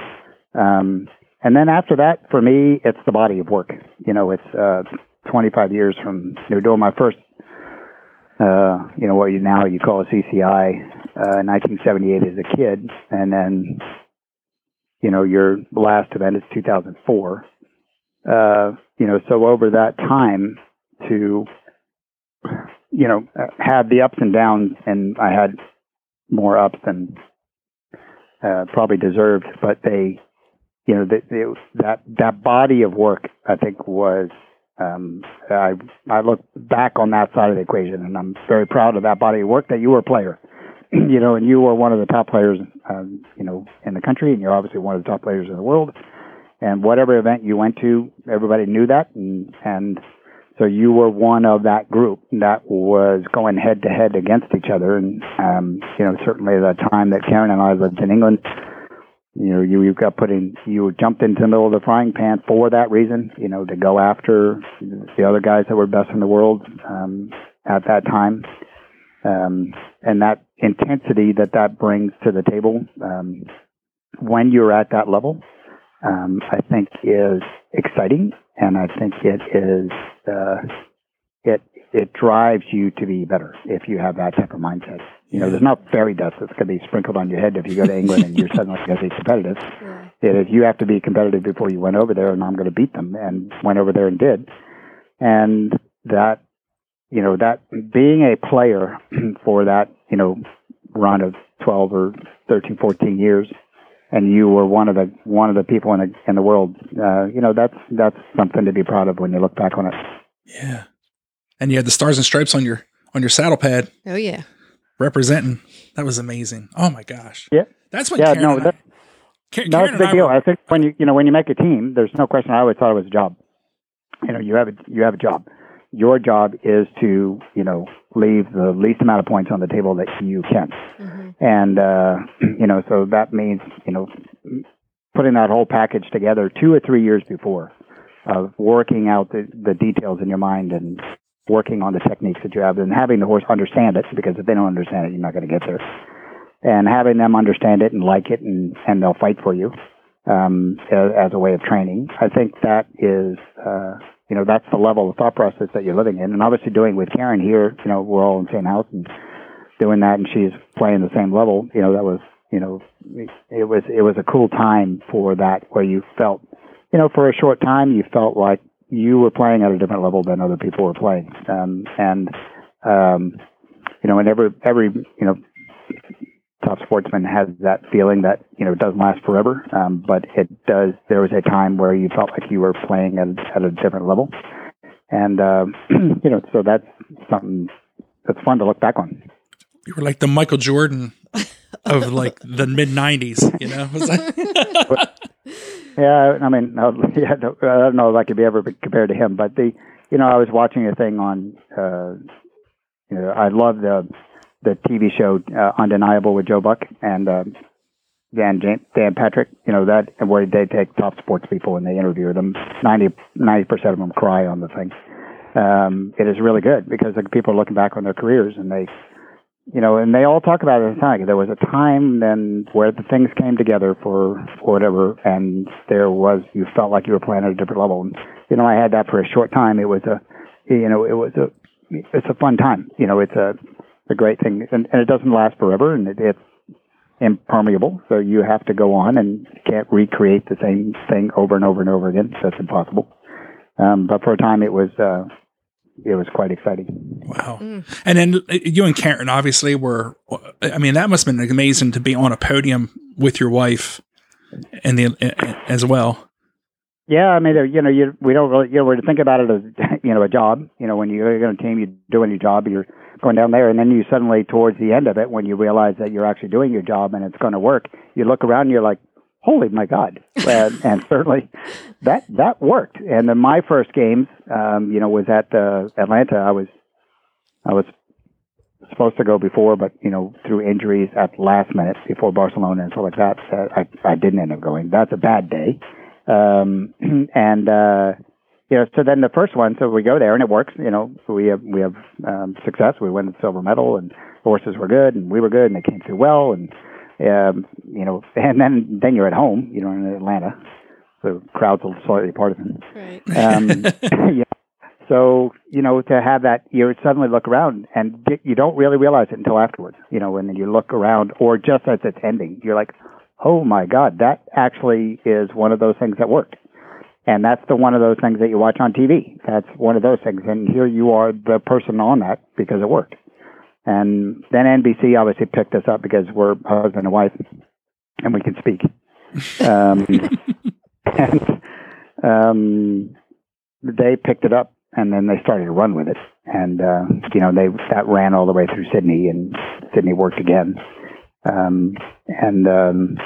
Um, and then after that, for me, it's the body of work. You know, it's uh, 25 years from you know doing my first uh, you know, what you now you call a CCI, uh, 1978 as a kid, and then, you know, your last event is 2004. Uh, you know, so over that time to, you know, uh, have the ups and downs, and I had more ups than uh, probably deserved, but they, you know, they, that that body of work, I think, was um, I I look back on that side of the equation, and I'm very proud of that body of work that you were a player, you know, and you were one of the top players, um, you know, in the country, and you're obviously one of the top players in the world. And whatever event you went to, everybody knew that, and and so you were one of that group that was going head to head against each other. And um, you know, certainly the time that Karen and I lived in England, you know, you, you got put in, you jumped into the middle of the frying pan for that reason, you know, to go after the other guys that were best in the world um, at that time. Um, and that intensity that that brings to the table um, when you're at that level, um, I think is exciting, and I think it is uh, it it drives you to be better if you have that type of mindset. You know, there's not fairy dust that's going to be sprinkled on your head if you go to England and you're suddenly going to be competitive. Yeah. It is you have to be competitive before you went over there, and I'm going to beat them, and went over there and did. And that you know that being a player for that you know run of 12 or 13 14 years and you were one of the one of the people in the in the world uh, you know that's that's something to be proud of when you look back on it Yeah. And you had the stars and stripes on your on your saddle pad Oh yeah. Representing. That was amazing. Oh my gosh. Yeah. That's what Yeah, Karen no, and I- that- Ka- no Karen it's a big I deal were- i think when you you know when you make a team there's no question i always thought it was a job you know you have a you have a job your job is to you know leave the least amount of points on the table that you can hmm and uh, you know, so that means you know putting that whole package together two or three years before of working out the, the details in your mind and working on the techniques that you have and having the horse understand it because if they don't understand it, you're not going to get there. And having them understand it and like it and and they'll fight for you um, as, as a way of training. I think that is. Uh, you know, that's the level of thought process that you're living in. And obviously doing with Karen here, you know, we're all in the same house and doing that and she's playing the same level, you know, that was, you know, it was, it was a cool time for that where you felt, you know, for a short time, you felt like you were playing at a different level than other people were playing. Um, and, um, you know, and every, every, you know, top sportsman has that feeling that, you know, it doesn't last forever. Um, but it does, there was a time where you felt like you were playing at, at a different level. And, um, you know, so that's something that's fun to look back on. you were like the Michael Jordan of like the mid '90s. You know, Yeah, I mean, no, yeah, no, I don't know if I could be ever compared to him, but the, you know, I was watching a thing on, uh, you know, I love the the TV show uh, Undeniable with Joe Buck and uh, Dan James, Dan Patrick. You know that where they take top sports people and they interview them. 90 percent of them cry on the thing. Um, it is really good because the people are looking back on their careers and they you know, and they all talk about it at. There was a time then where the things came together for, for whatever, and there was you felt like you were playing at a different level. And you know, I had that for a short time. It was a, you know, it was a, it's a fun time. You know, it's a, a great thing, and, and it doesn't last forever, and it, it's impermeable. So you have to go on, and can't recreate the same thing over and over and over again. So that's impossible. Um, but for a time, it was, uh, it was quite exciting. wow. And then uh, you and Karen obviously were. I mean, that must have been amazing to be on a podium with your wife and the uh, as well. Yeah, I mean, uh, you know, you we don't really, you know, we're to think about it as you know a job. You know, when you're on a team, you're doing your job, you're going down there, and then you suddenly, towards the end of it, when you realize that you're actually doing your job and it's going to work, you look around, and you're like, "Holy my God!" and, and certainly, that that worked. And then my first games, um, you know, was at uh, Atlanta. I was I was supposed to go before, but you know, through injuries at the last minute before Barcelona and stuff like that, uh, I I didn't end up going. That's a bad day. Um, and uh, you know, so then the first one, so we go there and it works. You know, so we have we have um, success. We win the silver medal, and horses were good, and we were good, and they came through well, and um, you know, and then then you're at home. You know, in Atlanta, so crowds are slightly partisan. Right. Um, yeah. So you know, to have that, you suddenly look around and get, you don't really realize it until afterwards. You know, when you look around, or just as it's ending, you're like, "Oh my God, that actually is one of those things that worked." And that's the one of those things that you watch on TV. That's one of those things, and here you are, the person on that because it worked. And then NBC obviously picked us up because we're husband and wife, and we can speak. Um, and um, they picked it up and then they started to run with it. And uh, you know, they that ran all the way through Sydney, and Sydney worked again. Um, and um,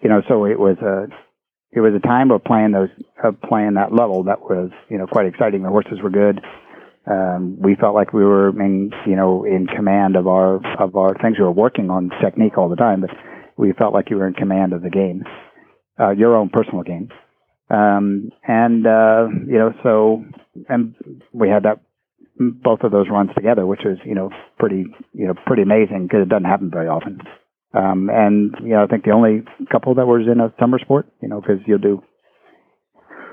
you know, so it was a it was a time of playing those of playing that level that was you know quite exciting. The horses were good. Um, we felt like we were in you know in command of our of our things. We were working on technique all the time, but we felt like you were in command of the game, uh, your own personal game. Um, and uh, you know, so and we had that both of those runs together, which was you know pretty you know pretty amazing because it doesn't happen very often. Um, and you know, I think the only couple that was in a summer sport, you know, because you'll do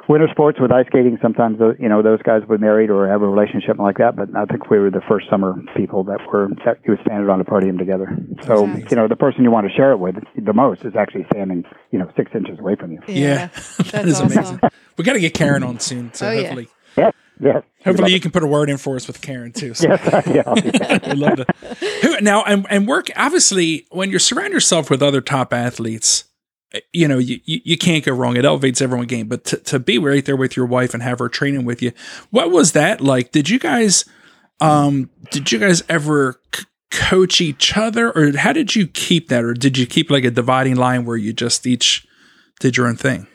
winter sports with ice skating. Sometimes those, you know those guys were married or have a relationship like that. But I think we were the first summer people that were that you were standing on a podium together. So Exactly. you know, the person you want to share it with the most is actually standing you know six inches away from you. Yeah, that that's awesome. amazing. We got to get Karen on soon. So Oh, yeah. hopefully, Yeah. Yes. Hopefully, you can put a word in for us with Karen too. So Yes. yeah. I'll do that. we love to. Now, and, and work, obviously, when you surround yourself with other top athletes, you know, you, you, can't go wrong. It elevates everyone's game. But to, to be right there with your wife and have her training with you, what was that like? Did you guys, um, did you guys ever c- coach each other or how did you keep that? Or did you keep like a dividing line where you just each did your own thing?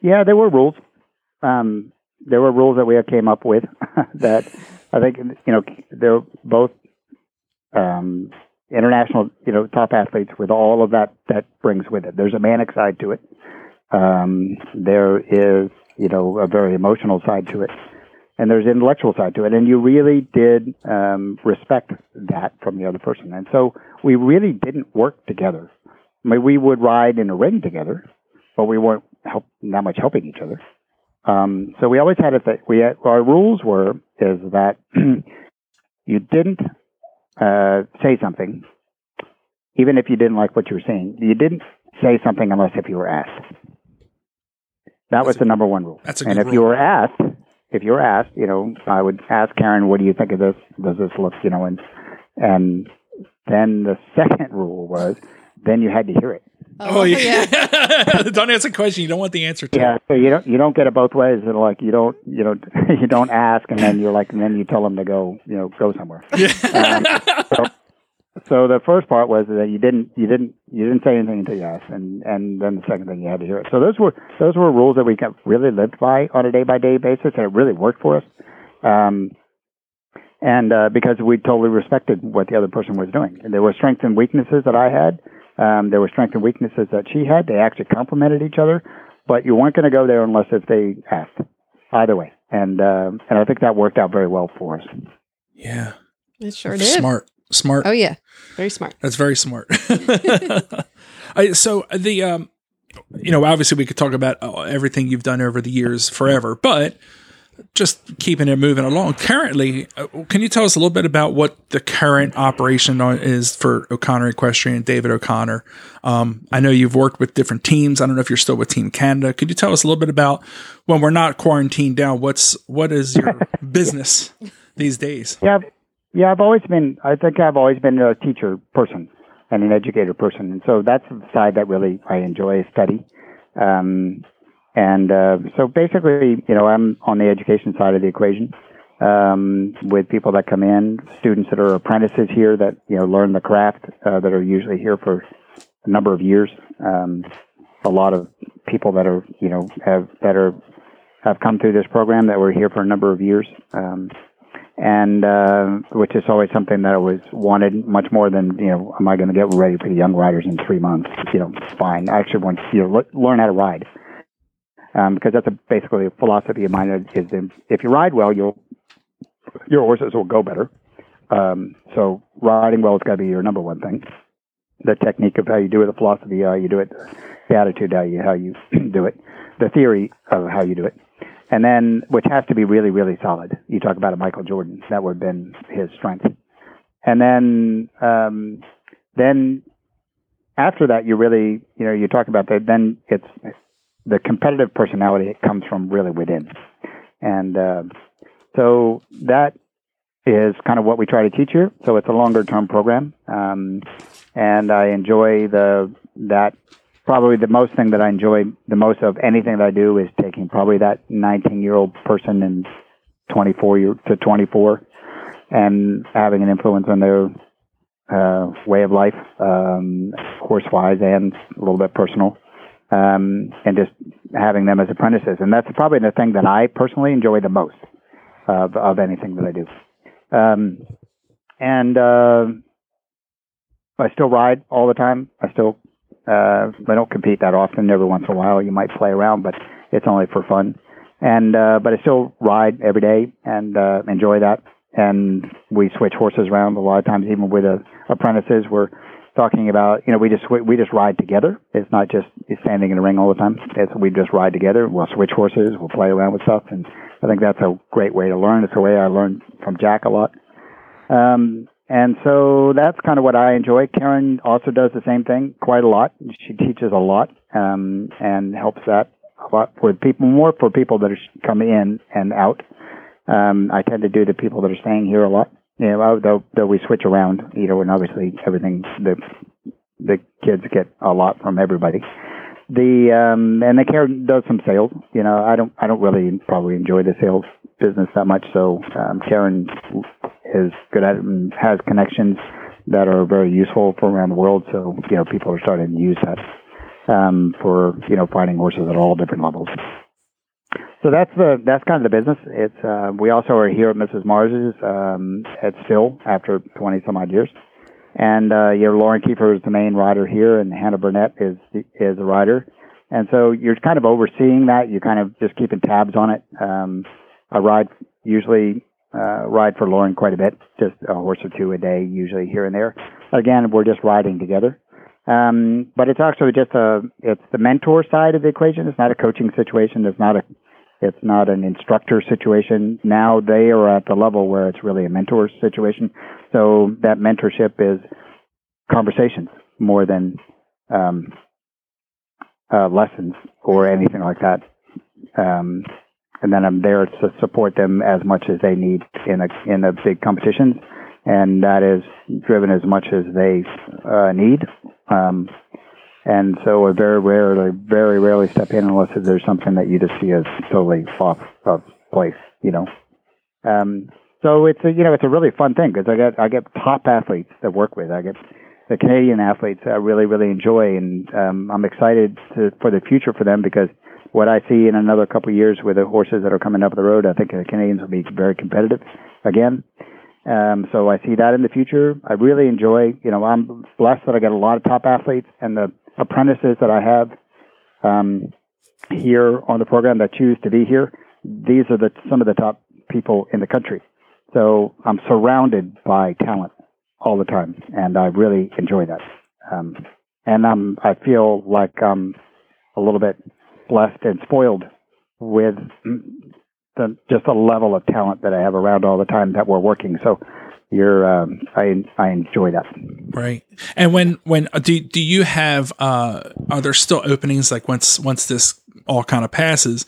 Yeah, there were rules. Um, there were rules that we came up with that I think you know they're both um, international, you know, top athletes with all of that that brings with it. There's a manic side to it. Um, there is, you know, a very emotional side to it, and there's an intellectual side to it. And you really did um, respect that from the other person. And so we really didn't work together. I mean, we would ride in a ring together, but we weren't help not much helping each other. Um, so we always had it that we had, our rules were is that you didn't uh, say something, even if you didn't like what you were saying. You didn't say something unless if you were asked. That was That's a- the number one rule. that's a and if you were asked, if you were asked, you know, I would ask Karen, "What do you think of this? Does this look, you know?" And and then the second rule was, then you had to hear it. Oh, yeah. don't ask a question you don't want the answer to. Yeah, so you don't you don't get it both ways. And like you don't you know you don't ask, and then you're like, and then you tell them to go you know go somewhere. Um, so, so the first part was that you didn't you didn't you didn't say anything until you asked, and and then the second thing you had to hear it. So those were those were rules that we kept really lived by on a day by day basis, and it really worked for us. Um, and uh, because we totally respected what the other person was doing, and there were strengths and weaknesses that I had. Um, there were strengths and weaknesses that she had. They actually complemented each other, but you weren't going to go there unless if they asked. Either way, and uh, and I think that worked out very well for us. yeah. It sure did. Smart. Smart. Oh yeah, very smart. That's very smart. I, so the um, you know, obviously we could talk about uh, everything you've done over the years forever, but just keeping it moving along. Currently, uh, can you tell us a little bit about what the current operation is for O'Connor Equestrian, David O'Connor? Um, I know you've worked with different teams. I don't know if you're still with Team Canada. Could you tell us a little bit about when we're not quarantined down? What's what is your business these days? Yeah, yeah. I've always been. I think I've always been a teacher person and an educator person, and so that's the side that really I enjoy study. Um, and uh, so basically, you know, I'm on the education side of the equation um, with people that come in, students that are apprentices here that you know learn the craft uh, that are usually here for a number of years. Um, a lot of people that are you know have that are have come through this program that were here for a number of years. Um, and uh, which is always something that I was wanted much more than you know. Am I going to get ready for the young riders in three months? You know, fine. I actually want you to le- learn how to ride um, because that's a, basically a philosophy of mine. Is if you ride well, you'll your horses will go better. Um, so riding well has got to be your number one thing. The technique of how you do it, the philosophy how you do it, the attitude how you how you do it, the theory of how you do it and then which has to be really really solid. You talk about a Michael Jordan, that would have been his strength, and then um, then after that you really you know you talk about that. Then it's the competitive personality it comes from really within, and uh, so that is kind of what we try to teach here. So it's a longer term program, um, and I enjoy the that probably the most thing that I enjoy the most of anything that I do is taking probably that 19 year old person and 24 year to 24 and having an influence on their uh, way of life, um, horse wise and a little bit personal, um, and just having them as apprentices. And that's probably the thing that I personally enjoy the most of, of anything that I do. Um, and uh, I still ride all the time. I still uh, I don't compete that often. Every once in a while, you might play around, but it's only for fun. And uh, but I still ride every day and uh, enjoy that. And we switch horses around a lot of times, even with uh, apprentices. We're talking about you know we just swi- we just ride together. It's not just standing in a ring all the time. It's we just ride together. We'll switch horses. We'll play around with stuff, and I think that's a great way to learn. It's a way I learned from Jack a lot. Um, and so that's kind of what I enjoy. Karen also does the same thing quite a lot. She teaches a lot um, and helps that a lot for people, more for people that are come in and out. Um, I tend to do the people that are staying here a lot. You know, though, though we switch around, you know, and obviously everything, the, the kids get a lot from everybody. The, um, and the care does some sales. You know, I don't, I don't really probably enjoy the sales business that much. So, um, Karen is good at it and has connections that are very useful for around the world. So, you know, people are starting to use that um, for you know finding horses at all different levels. So that's the that's kind of the business. It's uh, we also are here at Mrs. Mars's um, at Still after 20 some odd years, and uh, you know Lauren Kieffer is the main rider here, and Hannah Burnett is is a rider, and so you're kind of overseeing that. You're kind of just keeping tabs on it. Um, I ride usually uh, ride for Lauren quite a bit, just a horse or two a day, usually here and there. Again, we're just riding together. Um, but it's actually just a, it's the mentor side of the equation. It's not a coaching situation. It's not a, it's not an instructor situation. Now they are at the level where it's really a mentor situation. So that mentorship is conversations more than, um, uh, lessons or anything like that. Um, and then I'm there to support them as much as they need in a in a big competitions, and that is driven as much as they uh, need. Um, and so I very rarely, very rarely step in unless there's something that you just see as totally off of place, you know. Um, so it's a, you know, it's a really fun thing because I get, I get top athletes that work with. I get the Canadian athletes I really, really enjoy and, um, I'm excited to, for the future for them because what I see in another couple of years with the horses that are coming up the road, I think the Canadians will be very competitive again. Um, so I see that in the future. I really enjoy, you know, I'm blessed that I get a lot of top athletes and the apprentices that I have um, here on the program that choose to be here. These are the some of the top people in the country. So I'm surrounded by talent all the time, and I really enjoy that. Um, and I'm I feel like I'm a little bit blessed and spoiled with the, just the level of talent that I have around all the time that we're working. So you're, um, I, I enjoy that. Right. And when, when, uh, do, do you have, uh, are there still openings like once, once this all kind of passes,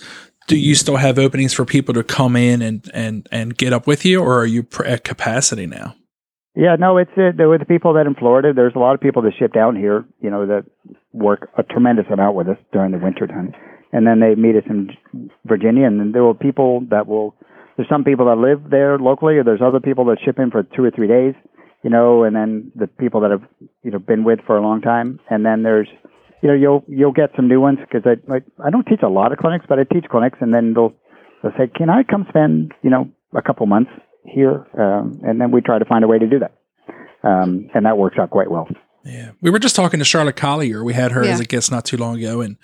do you still have openings for people to come in and, and, and get up with you or are you at capacity now? Yeah, no, it's uh, with the people that in Florida. There's a lot of people that ship down here, you know, that work a tremendous amount with us during the winter time and then they meet us in Virginia. And then there will people that will. There's some people that live there locally, or there's other people that ship in for two or three days, you know, and then the people that have you know been with for a long time, and then there's you know you'll you'll get some new ones because I like I don't teach a lot of clinics, but I teach clinics, and then they'll they'll say, can I come spend you know a couple months here, um, and then we try to find a way to do that, um, and that works out quite well. Yeah, we were just talking to Charlotte Collier. We had her yeah. as a guest not too long ago, and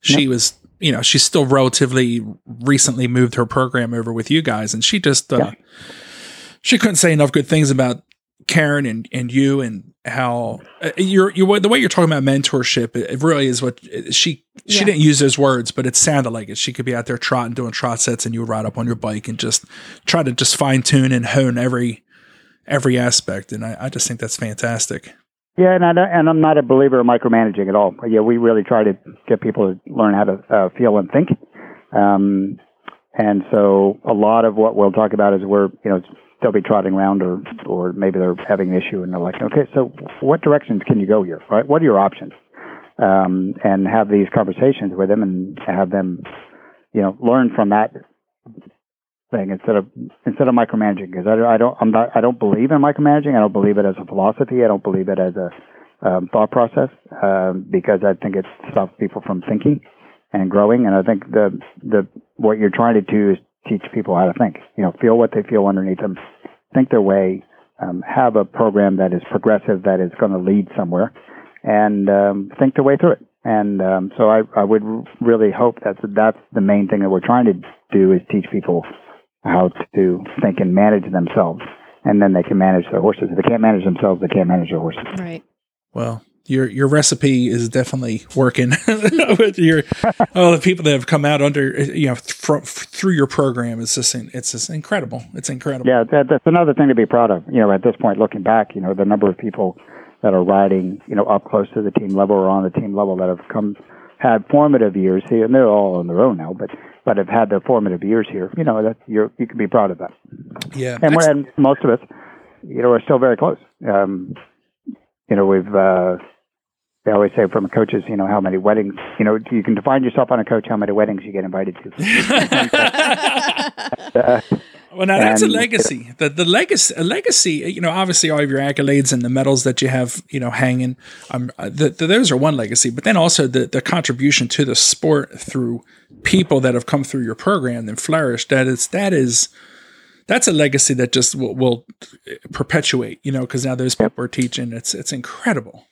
she was you know, she's still relatively recently moved her program over with you guys, and she just uh, yeah. she couldn't say enough good things about Karen and, and you and how uh, you're you the way you're talking about mentorship. It, really is what she she yeah. didn't use those words, but it sounded like it. She could be out there trotting, doing trot sets, and you would ride up on your bike and just try to just fine tune and hone every every aspect. And I, I just think that's fantastic. Yeah, and I and I'm not a believer of micromanaging at all. Yeah, we really try to get people to learn how to uh, feel and think. Um, and so a lot of what we'll talk about is we're you know they'll be trotting around or or maybe they're having an issue and they're like, okay, so what directions can you go here? Right? What are your options? Um, and have these conversations with them and have them, you know, learn from that thing instead of instead of micromanaging because I, I don't I'm not I don't believe in micromanaging. I don't believe it as a philosophy. I don't believe it as a um, thought process um, because I think it stops people from thinking and growing. And I think the the what you're trying to do is teach people how to think. You know, feel what they feel underneath them, think their way, um, have a program that is progressive, that is going to lead somewhere, and um, think their way through it. And um, so I, I would really hope that that's the main thing that we're trying to do is teach people how to think and manage themselves, and then they can manage their horses. If they can't manage themselves, they can't manage their horses. Right. Well, your your recipe is definitely working with your all the people that have come out under you know th- through your program. It's just it's just incredible. It's incredible. Yeah, that, that's another thing to be proud of. You know, at this point, looking back, you know, the number of people that are riding, you know, up close to the team level or on the team level that have come had formative years here, and they're all on their own now. But but have had their formative years here. You know, that you're, you can be proud of that. Yeah, And, we're, and most of us, you know, are still very close. Um, you know, we've. Uh, they always say from coaches, you know, how many weddings, you know, you can define yourself on a coach, how many weddings you get invited to. Uh, Well, now that's a legacy. The the legacy, a legacy. You know, obviously all of your accolades and the medals that you have, you know, hanging. Um, uh, the, the, those are one legacy, but then also the the contribution to the sport through people that have come through your program and flourished. That is that is that's a legacy that just will, will perpetuate. You know, because now those people are teaching. It's it's incredible.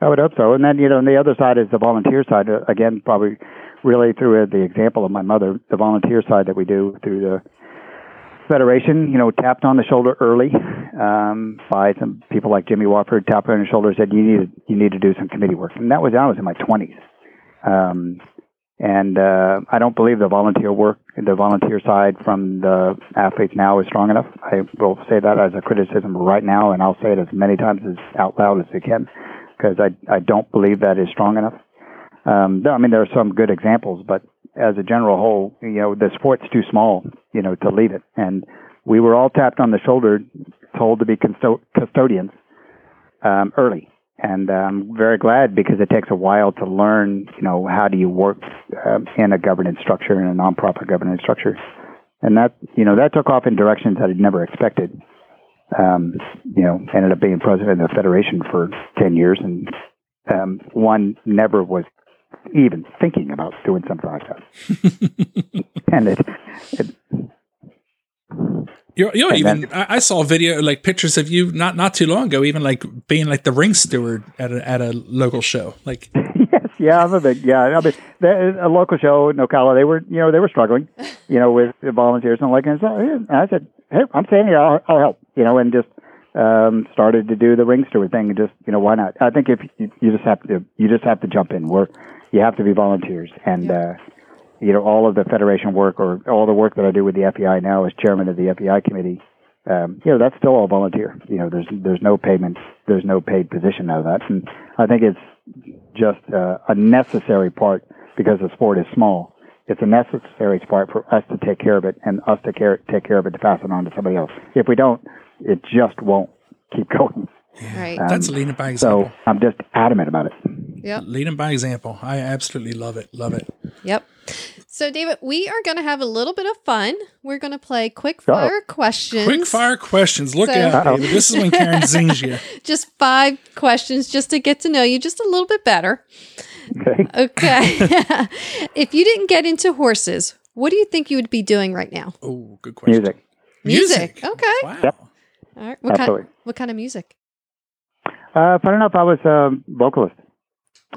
I would hope so. And then, you know, on the other side is the volunteer side. Uh, Again, probably really through uh, the example of my mother, the volunteer side that we do through the federation, you know, tapped on the shoulder early um, by some people like Jimmy Wofford, tapped on the shoulder, said, you need to, you need to do some committee work. And that was, I was in my 20s. Um, and uh, I don't believe the volunteer work, the volunteer side from the athletes now is strong enough. I will say that as a criticism right now, and I'll say it as many times as out loud as I can, because I I don't believe that is strong enough. Um, I mean, there are some good examples, but as a general whole, you know, the sport's too small, you know, to lead it. And we were all tapped on the shoulder, told to be custo- custodians um, early. And I'm very glad because it takes a while to learn, you know, how do you work um, in a governance structure, in a nonprofit governance structure. And that, you know, that took off in directions that I'd never expected. Um, you know, ended up being president of the federation for 10 years and um, one never was even thinking about doing something like that. and it, it You you know, And even then- I, I saw video like pictures of you not not too long ago, even like being like the ring steward at a at a local show. Like yes, yeah, I'm a big, yeah. I mean, there, a local show in Ocala, they were, you know, they were struggling, you know, with the volunteers and like, and, so, and I said, hey, I'm staying here, I'll, I'll help, you know, and just um, started to do the ring steward thing, and just, you know, why not? I think if you, you just have to, you just have to jump in. We're, you have to be volunteers, and uh, you know, all of the federation work or all the work that I do with the FEI now as chairman of the FEI committee. Um, you know, that's still all volunteer. You know, there's there's no payment, there's no paid position out of that, and I think it's just uh, a necessary part because the sport is small. It's a necessary part for us to take care of it and us to care, take care of it to pass it on to somebody else. If we don't, it just won't keep going. Right. Um, that's leading by example. So I'm just adamant about it. Yep. leading by example. I absolutely love it. Love it. Yep. So, David, we are going to have a little bit of fun. We're going to play quick Go. fire questions. Quick fire questions. Look So- out, David. This is when Karen zings you. Just five questions just to get to know you just a little bit better. Okay. Okay. if you didn't get into horses, what do you think you would be doing right now? Oh, good question. Music. Music. Okay. Wow. Yep. All right. What kind, Absolutely. what kind of music? Uh, fun enough, I was a vocalist,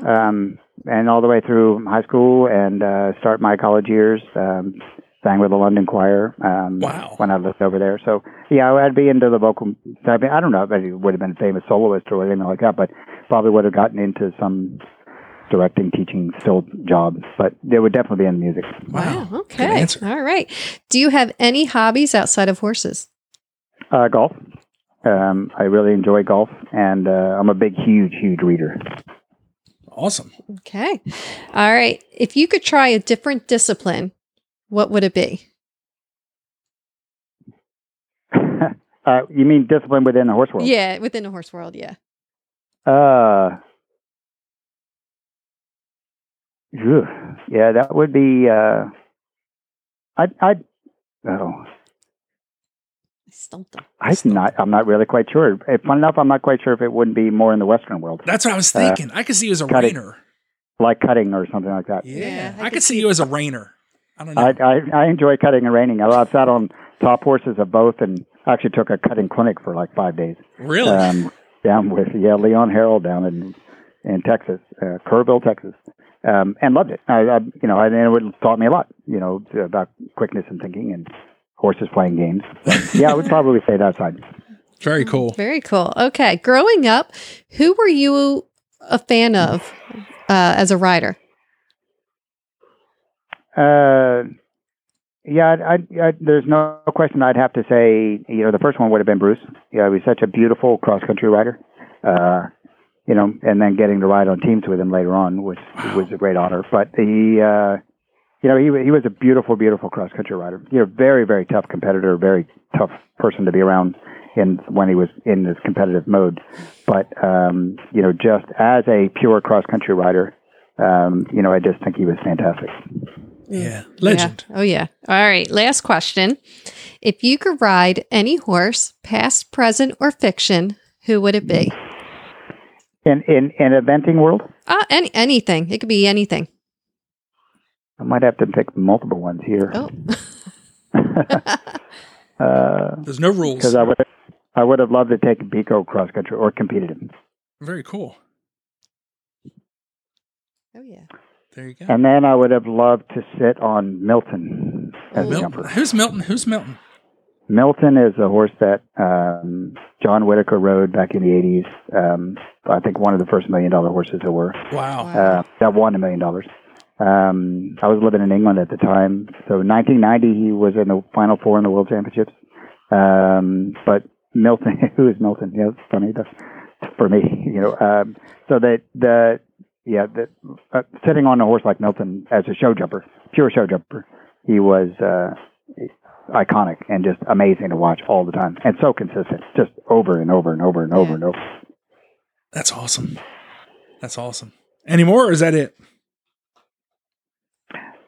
um, and all the way through high school and uh, start my college years. Um, sang with the London Choir. Um, Wow. When I lived over there, so yeah, I'd be into the vocal. I, mean, I don't know if I would have been a famous soloist or anything like that, but probably would have gotten into some directing, teaching, still jobs, But there would definitely be in music. Wow. Good Okay. All right. Do you have any hobbies outside of horses? Uh, golf. Um, I really enjoy golf, and uh, I'm a big, huge, huge reader. Awesome. Okay. All right. If you could try a different discipline, what would it be? uh, you mean discipline within the horse world? Yeah, within the horse world. Yeah. Uh, yeah, that would be. Uh, I'd, I'd. Oh, I stumped him. I'm not. I'm not really quite sure. If, fun enough, I'm not quite sure if it wouldn't be more in the Western world, That's what I was Uh, thinking. I could see you as a cut it. reiner. like cutting or something like that. Yeah. Yeah, I I, could could see you as a reiner. I don't know. I, I I enjoy cutting and reining. I've sat on top horses of both, and actually took a cutting clinic for like five days. really? um, down with yeah Leon Harrel down in in Texas, uh, Kerrville, Texas, um, and loved it. I, I you know, I, and it taught me a lot, you know, about quickness and thinking and horses playing games. But, yeah, I would probably say that side. Very cool. Very cool. Okay. Growing up, who were you a fan of uh, as a rider? Uh, yeah, I, I, I, there's no question. I'd have to say, you know, the first one would have been Bruce. Yeah, he was such a beautiful cross country rider. Uh, you know, and then getting to ride on teams with him later on was was a great honor. But the uh, you know, he he was a beautiful, beautiful cross country rider. You know, very, very tough competitor, very tough person to be around in when he was in this competitive mode. But um, you know, just as a pure cross country rider, um, you know, I just think he was fantastic. Yeah. Legend. Yeah. Oh, yeah. All right. Last question. If you could ride any horse, past, present, or fiction, who would it be? In in in eventing world, Uh, any anything. It could be anything. I might have to pick multiple ones here. Oh. There's no rules. because I would I would have loved to take Pico cross country or competed in. Very cool. oh, yeah. There you go. And then I would have loved to sit on Milton as a jumper. Who's Milton? Who's Milton? Milton is a horse that um, John Whitaker rode back in the 80s. Um, I think one of the first million dollar horses there were. Wow. Uh, that won a million dollars. Um, I was living in England at the time. So 1990, he was in the final four in the World Championships. Um, but Milton, who is Milton? Yeah, it's funny. That's for me, you know. Um, so that the yeah, the, uh, sitting on a horse like Milton as a show jumper, pure show jumper, he was uh, iconic and just amazing to watch all the time, and so consistent, just over and over and over and over and over. That's awesome. That's awesome. Any more or is that it?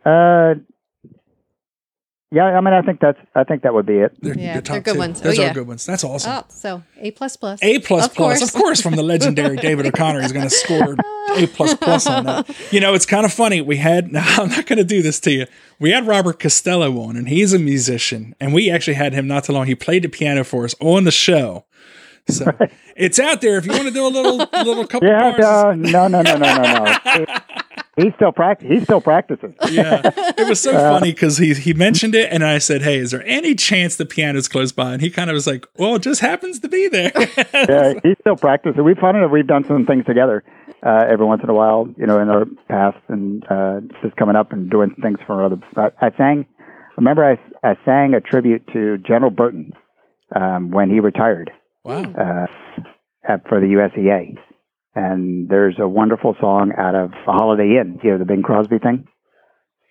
Uh, yeah, I mean, I think that's, I think that would be it. They're, Yeah, your they're good two. ones. Oh, Those yeah. are good ones. That's awesome. Oh, so A plus plus. A plus Of plus, course. of course, from the legendary David O'Connor. He's going to score A plus plus on that. You know, it's kind of funny. We had. Now, I'm not going to do this to you. We had Robert Costello on, and he's a musician, and we actually had him not too long. He played the piano for us on the show. So it's out there if you want to do a little, little couple Yeah, bars. no, no, no, no, no, no, no. He, he's still practice. He's still practicing. yeah, it was so funny because he he mentioned it, and I said, "Hey, is there any chance the piano's close by?" And he kind of was like, "Well, it just happens to be there." Yeah, he's still practicing. We've found that we've done some things together uh, every once in a while, you know, in our past, and uh, just coming up and doing things for other. I, I sang. Remember, I I sang a tribute to General Burton um, when he retired. wow. uh, for the USEA. And there's a wonderful song out of a Holiday Inn, you know, the Bing Crosby thing.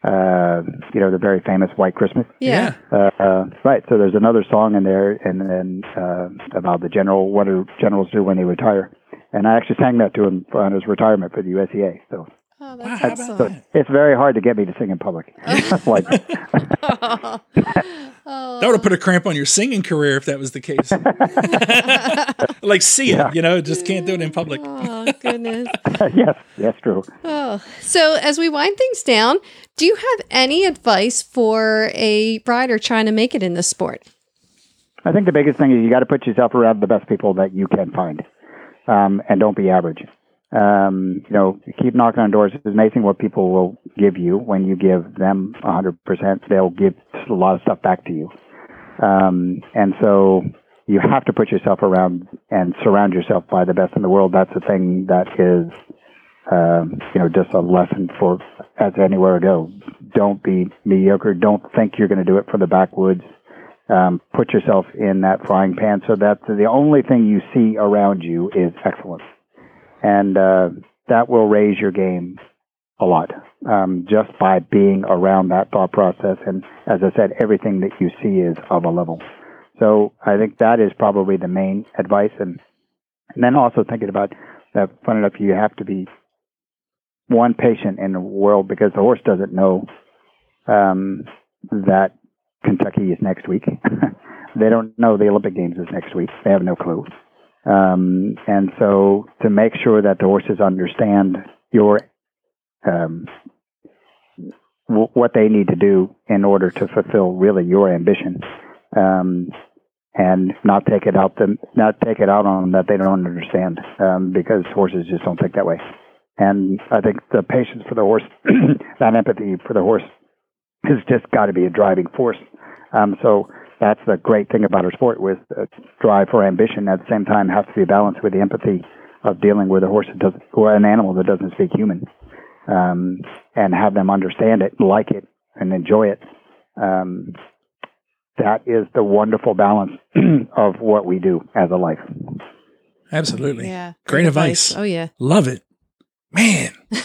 Uh, you know, the very famous White Christmas. Yeah. Uh, uh, right. So there's another song in there, and then uh, about the general, what do generals do when they retire. And I actually sang that to him on his retirement for the USEA. So, Oh, that's how about awesome. so it's very hard to get me to sing in public. like, Oh, That would have put a cramp on your singing career if that was the case. like see it, you know, just can't do it in public. oh goodness. yes, that's true. Oh. So as we wind things down, do you have any advice for a rider trying to make it in this sport? I think the biggest thing is you got to put yourself around the best people that you can find, um, and don't be average. Um, you know, keep knocking on doors. It's amazing what people will give you when you give them 100%. They'll give a lot of stuff back to you. Um, and so you have to put yourself around and surround yourself by the best in the world. That's the thing that is, um, you know, just a lesson for as anywhere to go. Don't be mediocre. Don't think you're going to do it from the backwoods um, put yourself in that frying pan so that the only thing you see around you is excellence. And uh, that will raise your game a lot um, just by being around that thought process. And as I said, everything that you see is of a level. So I think that is probably the main advice. And, and then also thinking about that, fun enough, you have to be one patient in the world because the horse doesn't know um, that Kentucky is next week. they don't know the Olympic Games is next week. They have no clue. Um, and so to make sure that the horses understand your um, w- what they need to do in order to fulfill really your ambition, um, and not take it out them, not take it out on them that they don't understand, um, because horses just don't think that way. And I think the patience for the horse, that empathy for the horse, has just got to be a driving force. Um, so that's the great thing about our sport with uh, drive for ambition at the same time has to be balanced with the empathy of dealing with a horse that doesn't, or an animal that doesn't speak human, um, and have them understand it, like it, and enjoy it. Um, that is the wonderful balance of what we do as a life. Absolutely. Yeah. Great advice. Oh yeah. Love it. Man.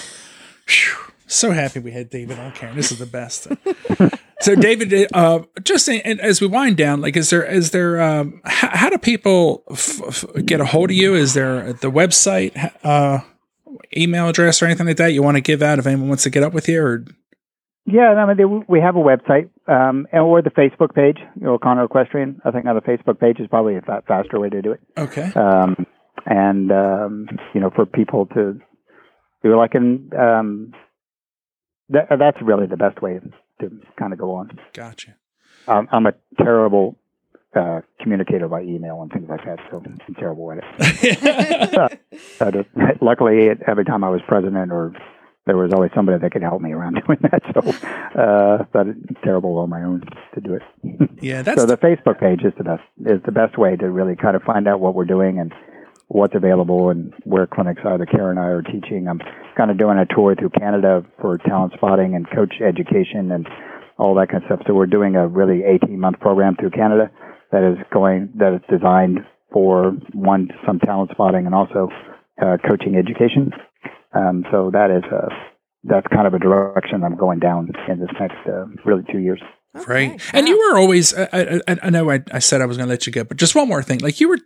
So happy we had David on camera. This is the best. so, David, uh, just in, as we wind down, like, is there is there um, how, how do people f- f- get a hold of you? Is there the website, uh, email address, or anything like that you want to give out if anyone wants to get up with you? Or yeah, I mean, we have a website um, and or the Facebook page, you know, O'Connor Equestrian. I think now the Facebook page is probably a faster way to do it. Okay. Um, and um, you know, for people to do like and um, that, that's really the best way to kind of go on. Gotcha. Um, I'm a terrible uh, communicator by email and things like that, so I'm terrible at it. uh, just, luckily, every time I was president or there was always somebody that could help me around doing that. So, uh, but it's terrible on my own to do it. Yeah, that's so the Facebook page is the best is the best way to really kind of find out what we're doing and what's available and where clinics are that Karen and I are teaching. I'm kind of doing a tour through Canada for talent spotting and coach education and all that kind of stuff. So we're doing a really 18 month program through Canada that is going that is designed for one some talent spotting and also uh, coaching education. Um, so that is a that's kind of a direction I'm going down in this next uh, really two years. Right. Okay. And you were always, I, I, I know I, I, said I was going to let you go, but just one more thing. Like you were,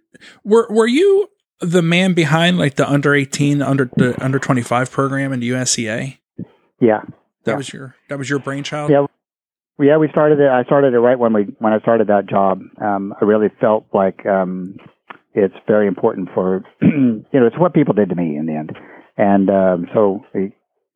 were, were you the man behind like the under 18, under the under 25 program in the USEA? Yeah. That yeah. was your, that was your brainchild? Yeah. Yeah, we started it. I started it right when we, when I started that job. Um, I really felt like, um, it's very important for, you know, it's what people did to me in the end. And, um, so,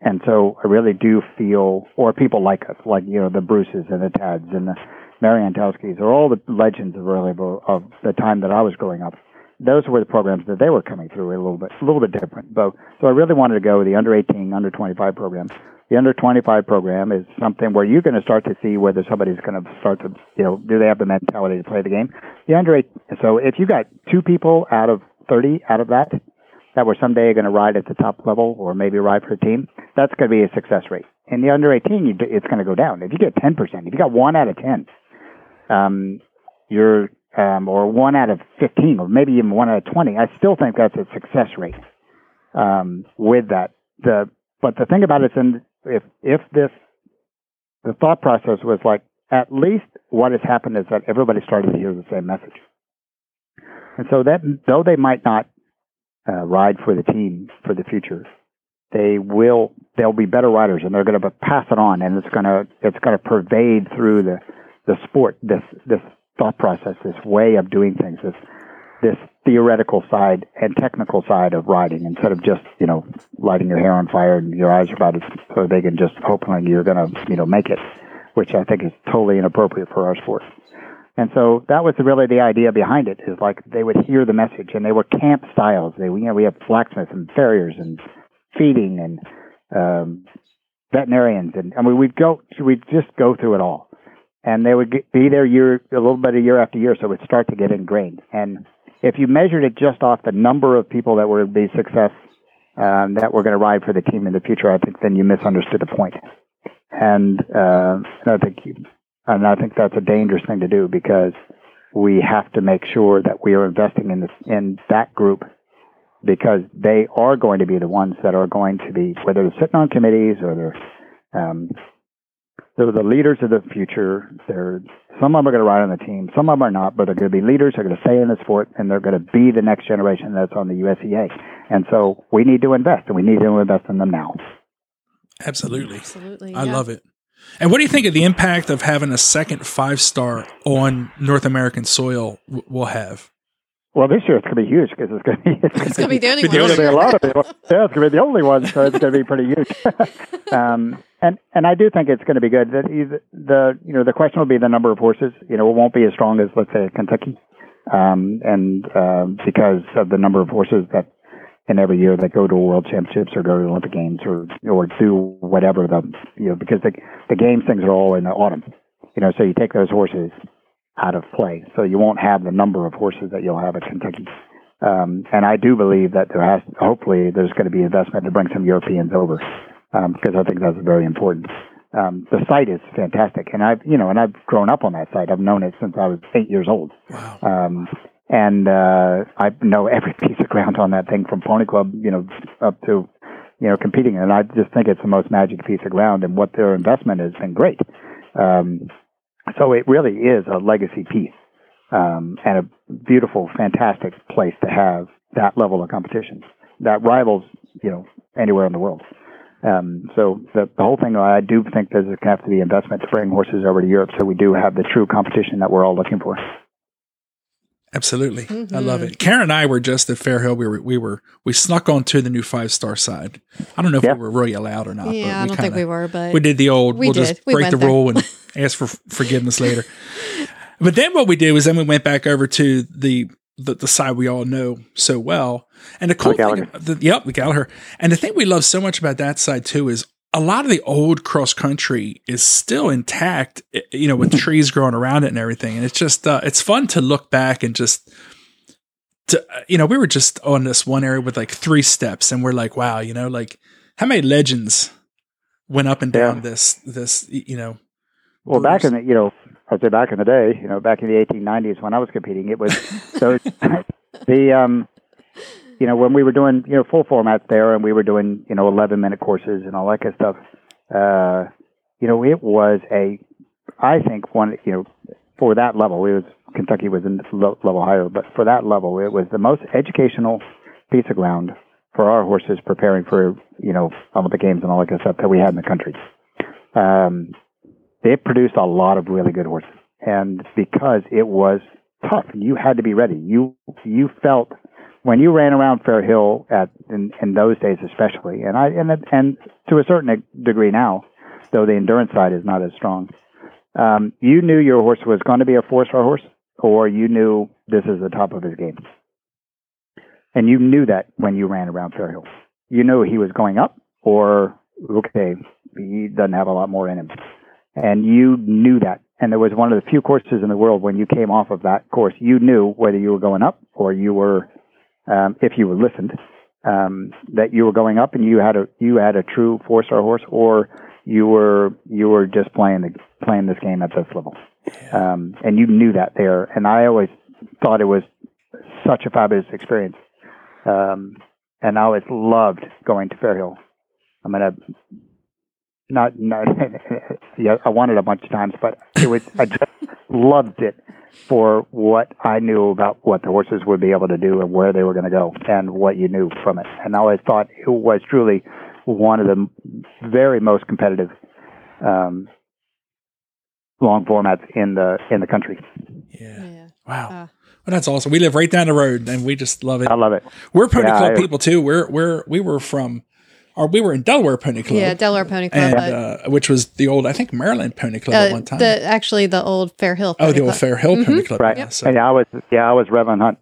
and so I really do feel, or people like us, like, you know, the Bruces and the Tads and the Mariantowskis, or all the legends of really of the time that I was growing up those were the programs that they were coming through a little bit, a little bit different. But so I really wanted to go with the under 18, under 25 program. The under 25 program is something where you're going to start to see whether somebody's going to start to, you know, do they have the mentality to play the game? The under 8. So if you got two people out of 30 out of that that were someday going to ride at the top level or maybe ride for a team, that's going to be a success rate. In the under 18, it's going to go down. If you get 10%, if you got one out of 10, um, you're um, or one out of 15, or maybe even one out of 20, I still think that's a success rate um, with that. The but the thing about it is, in, if if this the thought process was like at least what has happened is that everybody started to hear the same message, and so that though they might not uh, ride for the team for the future, they will they'll be better riders and they're going to pass it on, and it's going to it's going to pervade through the the sport this this thought process, this way of doing things, this this theoretical side and technical side of riding instead of just you know lighting your hair on fire and your eyes are about as so big and just hoping you're going to you know make it, which I think is totally inappropriate for our sport. And so that was really the idea behind it is like they would hear the message and they were camp styles. They you know we have blacksmiths and farriers and feeding and um, veterinarians and I mean we'd go we'd just go through it all and they would be there year a little bit of year after year, so it would start to get ingrained. And if you measured it just off the number of people that would be success um, that were going to ride for the team in the future, I think then you misunderstood the point. And uh, I think, and I think that's a dangerous thing to do because we have to make sure that we are investing in this in that group because they are going to be the ones that are going to be whether they're sitting on committees or they're um, they're the leaders of the future. They're some of them are going to ride on the team, some of them are not, but they're going to be leaders. They're going to stay in the sport, and they're going to be the next generation that's on the USEA. And so we need to invest, and we need to invest in them now. Absolutely, absolutely. I yeah. love it. And what do you think of the impact of having a second five star on North American soil w- will have? Well, this year it's going to be huge because it's going to be it's, it's going to be the only one. There's going to be a lot of people. Yeah, it's going to be the only one, so it's going to be pretty huge. um, and and I do think it's going to be good. That the you know the question will be the number of horses. You know, it won't be as strong as let's say Kentucky, um, and uh, because of the number of horses that in every year that go to World Championships or go to Olympic Games or or do whatever the you know because the the games things are all in the autumn. You know, so you take those horses out of play. So you won't have the number of horses that you'll have at Kentucky. Um, and I do believe that there has, hopefully, there's going to be investment to bring some Europeans over um, because I think that's very important. Um, the site is fantastic, and I've you know, and I've grown up on that site. I've known it since I was eight years old. Wow. Um, and uh, I know every piece of ground on that thing from Pony Club, you know, up to you know, competing. And I just think it's the most magic piece of ground, and what their investment has been great. Um, so it really is a legacy piece um, and a beautiful, fantastic place to have that level of competition that rivals, you know, anywhere in the world. Um, so the, the whole thing, I do think there's going to have to be investment to bring horses over to Europe, so we do have the true competition that we're all looking for. Absolutely, mm-hmm. I love it. Karen and I were just at Fair Hill. We were we were we snuck onto the new five star side. I don't know if we were really allowed or not. Yeah, I don't kinda, think we were, but we did the old. We will just we break the there. rule and ask for forgiveness later. But then what we did was then we went back over to the the, the side we all know so well. And the cool thing, the, yep, the Gallagher. And the thing we love so much about that side too is a lot of the old cross country is still intact, you know, with trees growing around it and everything. And it's just, uh, it's fun to look back and just, to, uh, you know, we were just on this one area with like three steps and we're like, wow, you know, like how many legends went up and down yeah. this, this, you know. Well, back in the, you know, I'd say back in the day, you know, back in the 1890s when I was competing, it was so the, um, you know, when we were doing, you know, full formats there and we were doing, you know, 11 minute courses and all that kind of stuff, uh, you know, it was a, I think one, you know, for that level, it was, Kentucky was in level higher, but for that level, it was the most educational piece of ground for our horses preparing for, you know, Olympic Games and all that kind of stuff that we had in the country. Um, they produced a lot of really good horses. And because it was tough, you had to be ready. You, you felt when you ran around Fair Hill at in, in those days, especially, and I and and to a certain degree now, though the endurance side is not as strong, um, you knew your horse was going to be a four-star horse, or you knew this is the top of his game, and you knew that when you ran around Fair Hill, you knew he was going up, or okay, he doesn't have a lot more in him, and you knew that. And there was one of the few courses in the world when you came off of that course, you knew whether you were going up or you were um, if you were listened, um, that you were going up and you had a you had a true four star horse, or you were you were just playing the playing this game at this level, um, and you knew that there. And I always thought it was such a fabulous experience, um, and I always loved going to Fair Hill. I'm gonna not not yeah, I wanted a bunch of times, but it was I just loved it for what I knew about what the horses would be able to do and where they were going to go and what you knew from it. And I always thought it was truly one of the very most competitive um, long formats in the in the country. Yeah. yeah. Wow. Uh, well, that's awesome. We live right down the road, and we just love it. I love it. We're Pony yeah, Club I, people too. We're we're we were from or we were in Delaware Pony Club. Yeah, Delaware Pony Club, and, uh, which was the old, I think, Maryland Pony Club uh, at one time. The, actually, the old Fair Hill. Pony oh, the Club. old Fair Hill mm-hmm. Pony Club, right? Yeah, so. yeah, I was, yeah, I was Reverend Hunt.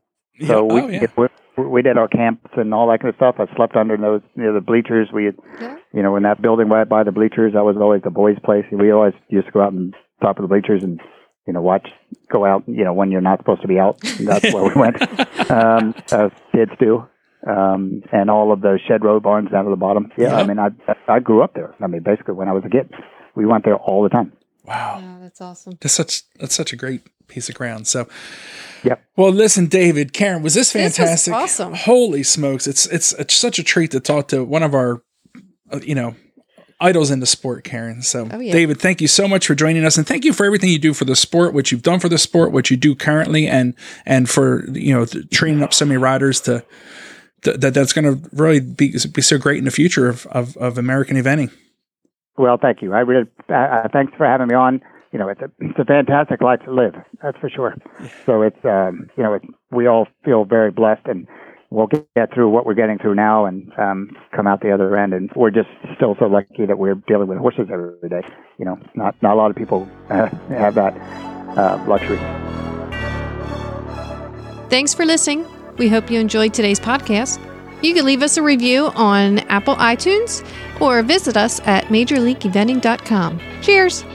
So yeah. we, oh, yeah. we, we did our camps and all that kind of stuff. I slept under those near the bleachers. We had, yeah. you know, in that building right by the bleachers, that was always the boys' place. We always used to go out and top of the bleachers and you know, watch, go out, you know, when you're not supposed to be out. That's where we went. Um, as kids do um, and all of those shed row barns down to the bottom. Yeah, I mean, I I grew up there. I mean, basically when I was a kid, we went there all the time. Wow, yeah, that's awesome. That's such that's such a great piece of ground. So, yeah. Well, listen, David, Karen, was this fantastic? This awesome. Holy smokes! It's, it's it's such a treat to talk to one of our, uh, you know, idols in the sport, Karen. So, oh, yeah. David, thank you so much for joining us, and thank you for everything you do for the sport, what you've done for the sport, what you do currently, and and for you know training up so many riders to th- that that's going to really be be so great in the future of, of, of American eventing. Well, thank you. I really uh, thanks for having me on. You know, it's a it's a fantastic life to live. That's for sure. So it's um, you know, it's, we all feel very blessed, and we'll get through what we're getting through now, and um, come out the other end. And we're just still so lucky that we're dealing with horses every day. You know, not not a lot of people uh, have that uh, luxury. Thanks for listening. We hope you enjoyed today's podcast. You can leave us a review on Apple iTunes or visit us at majorleagueeventing.com. Cheers!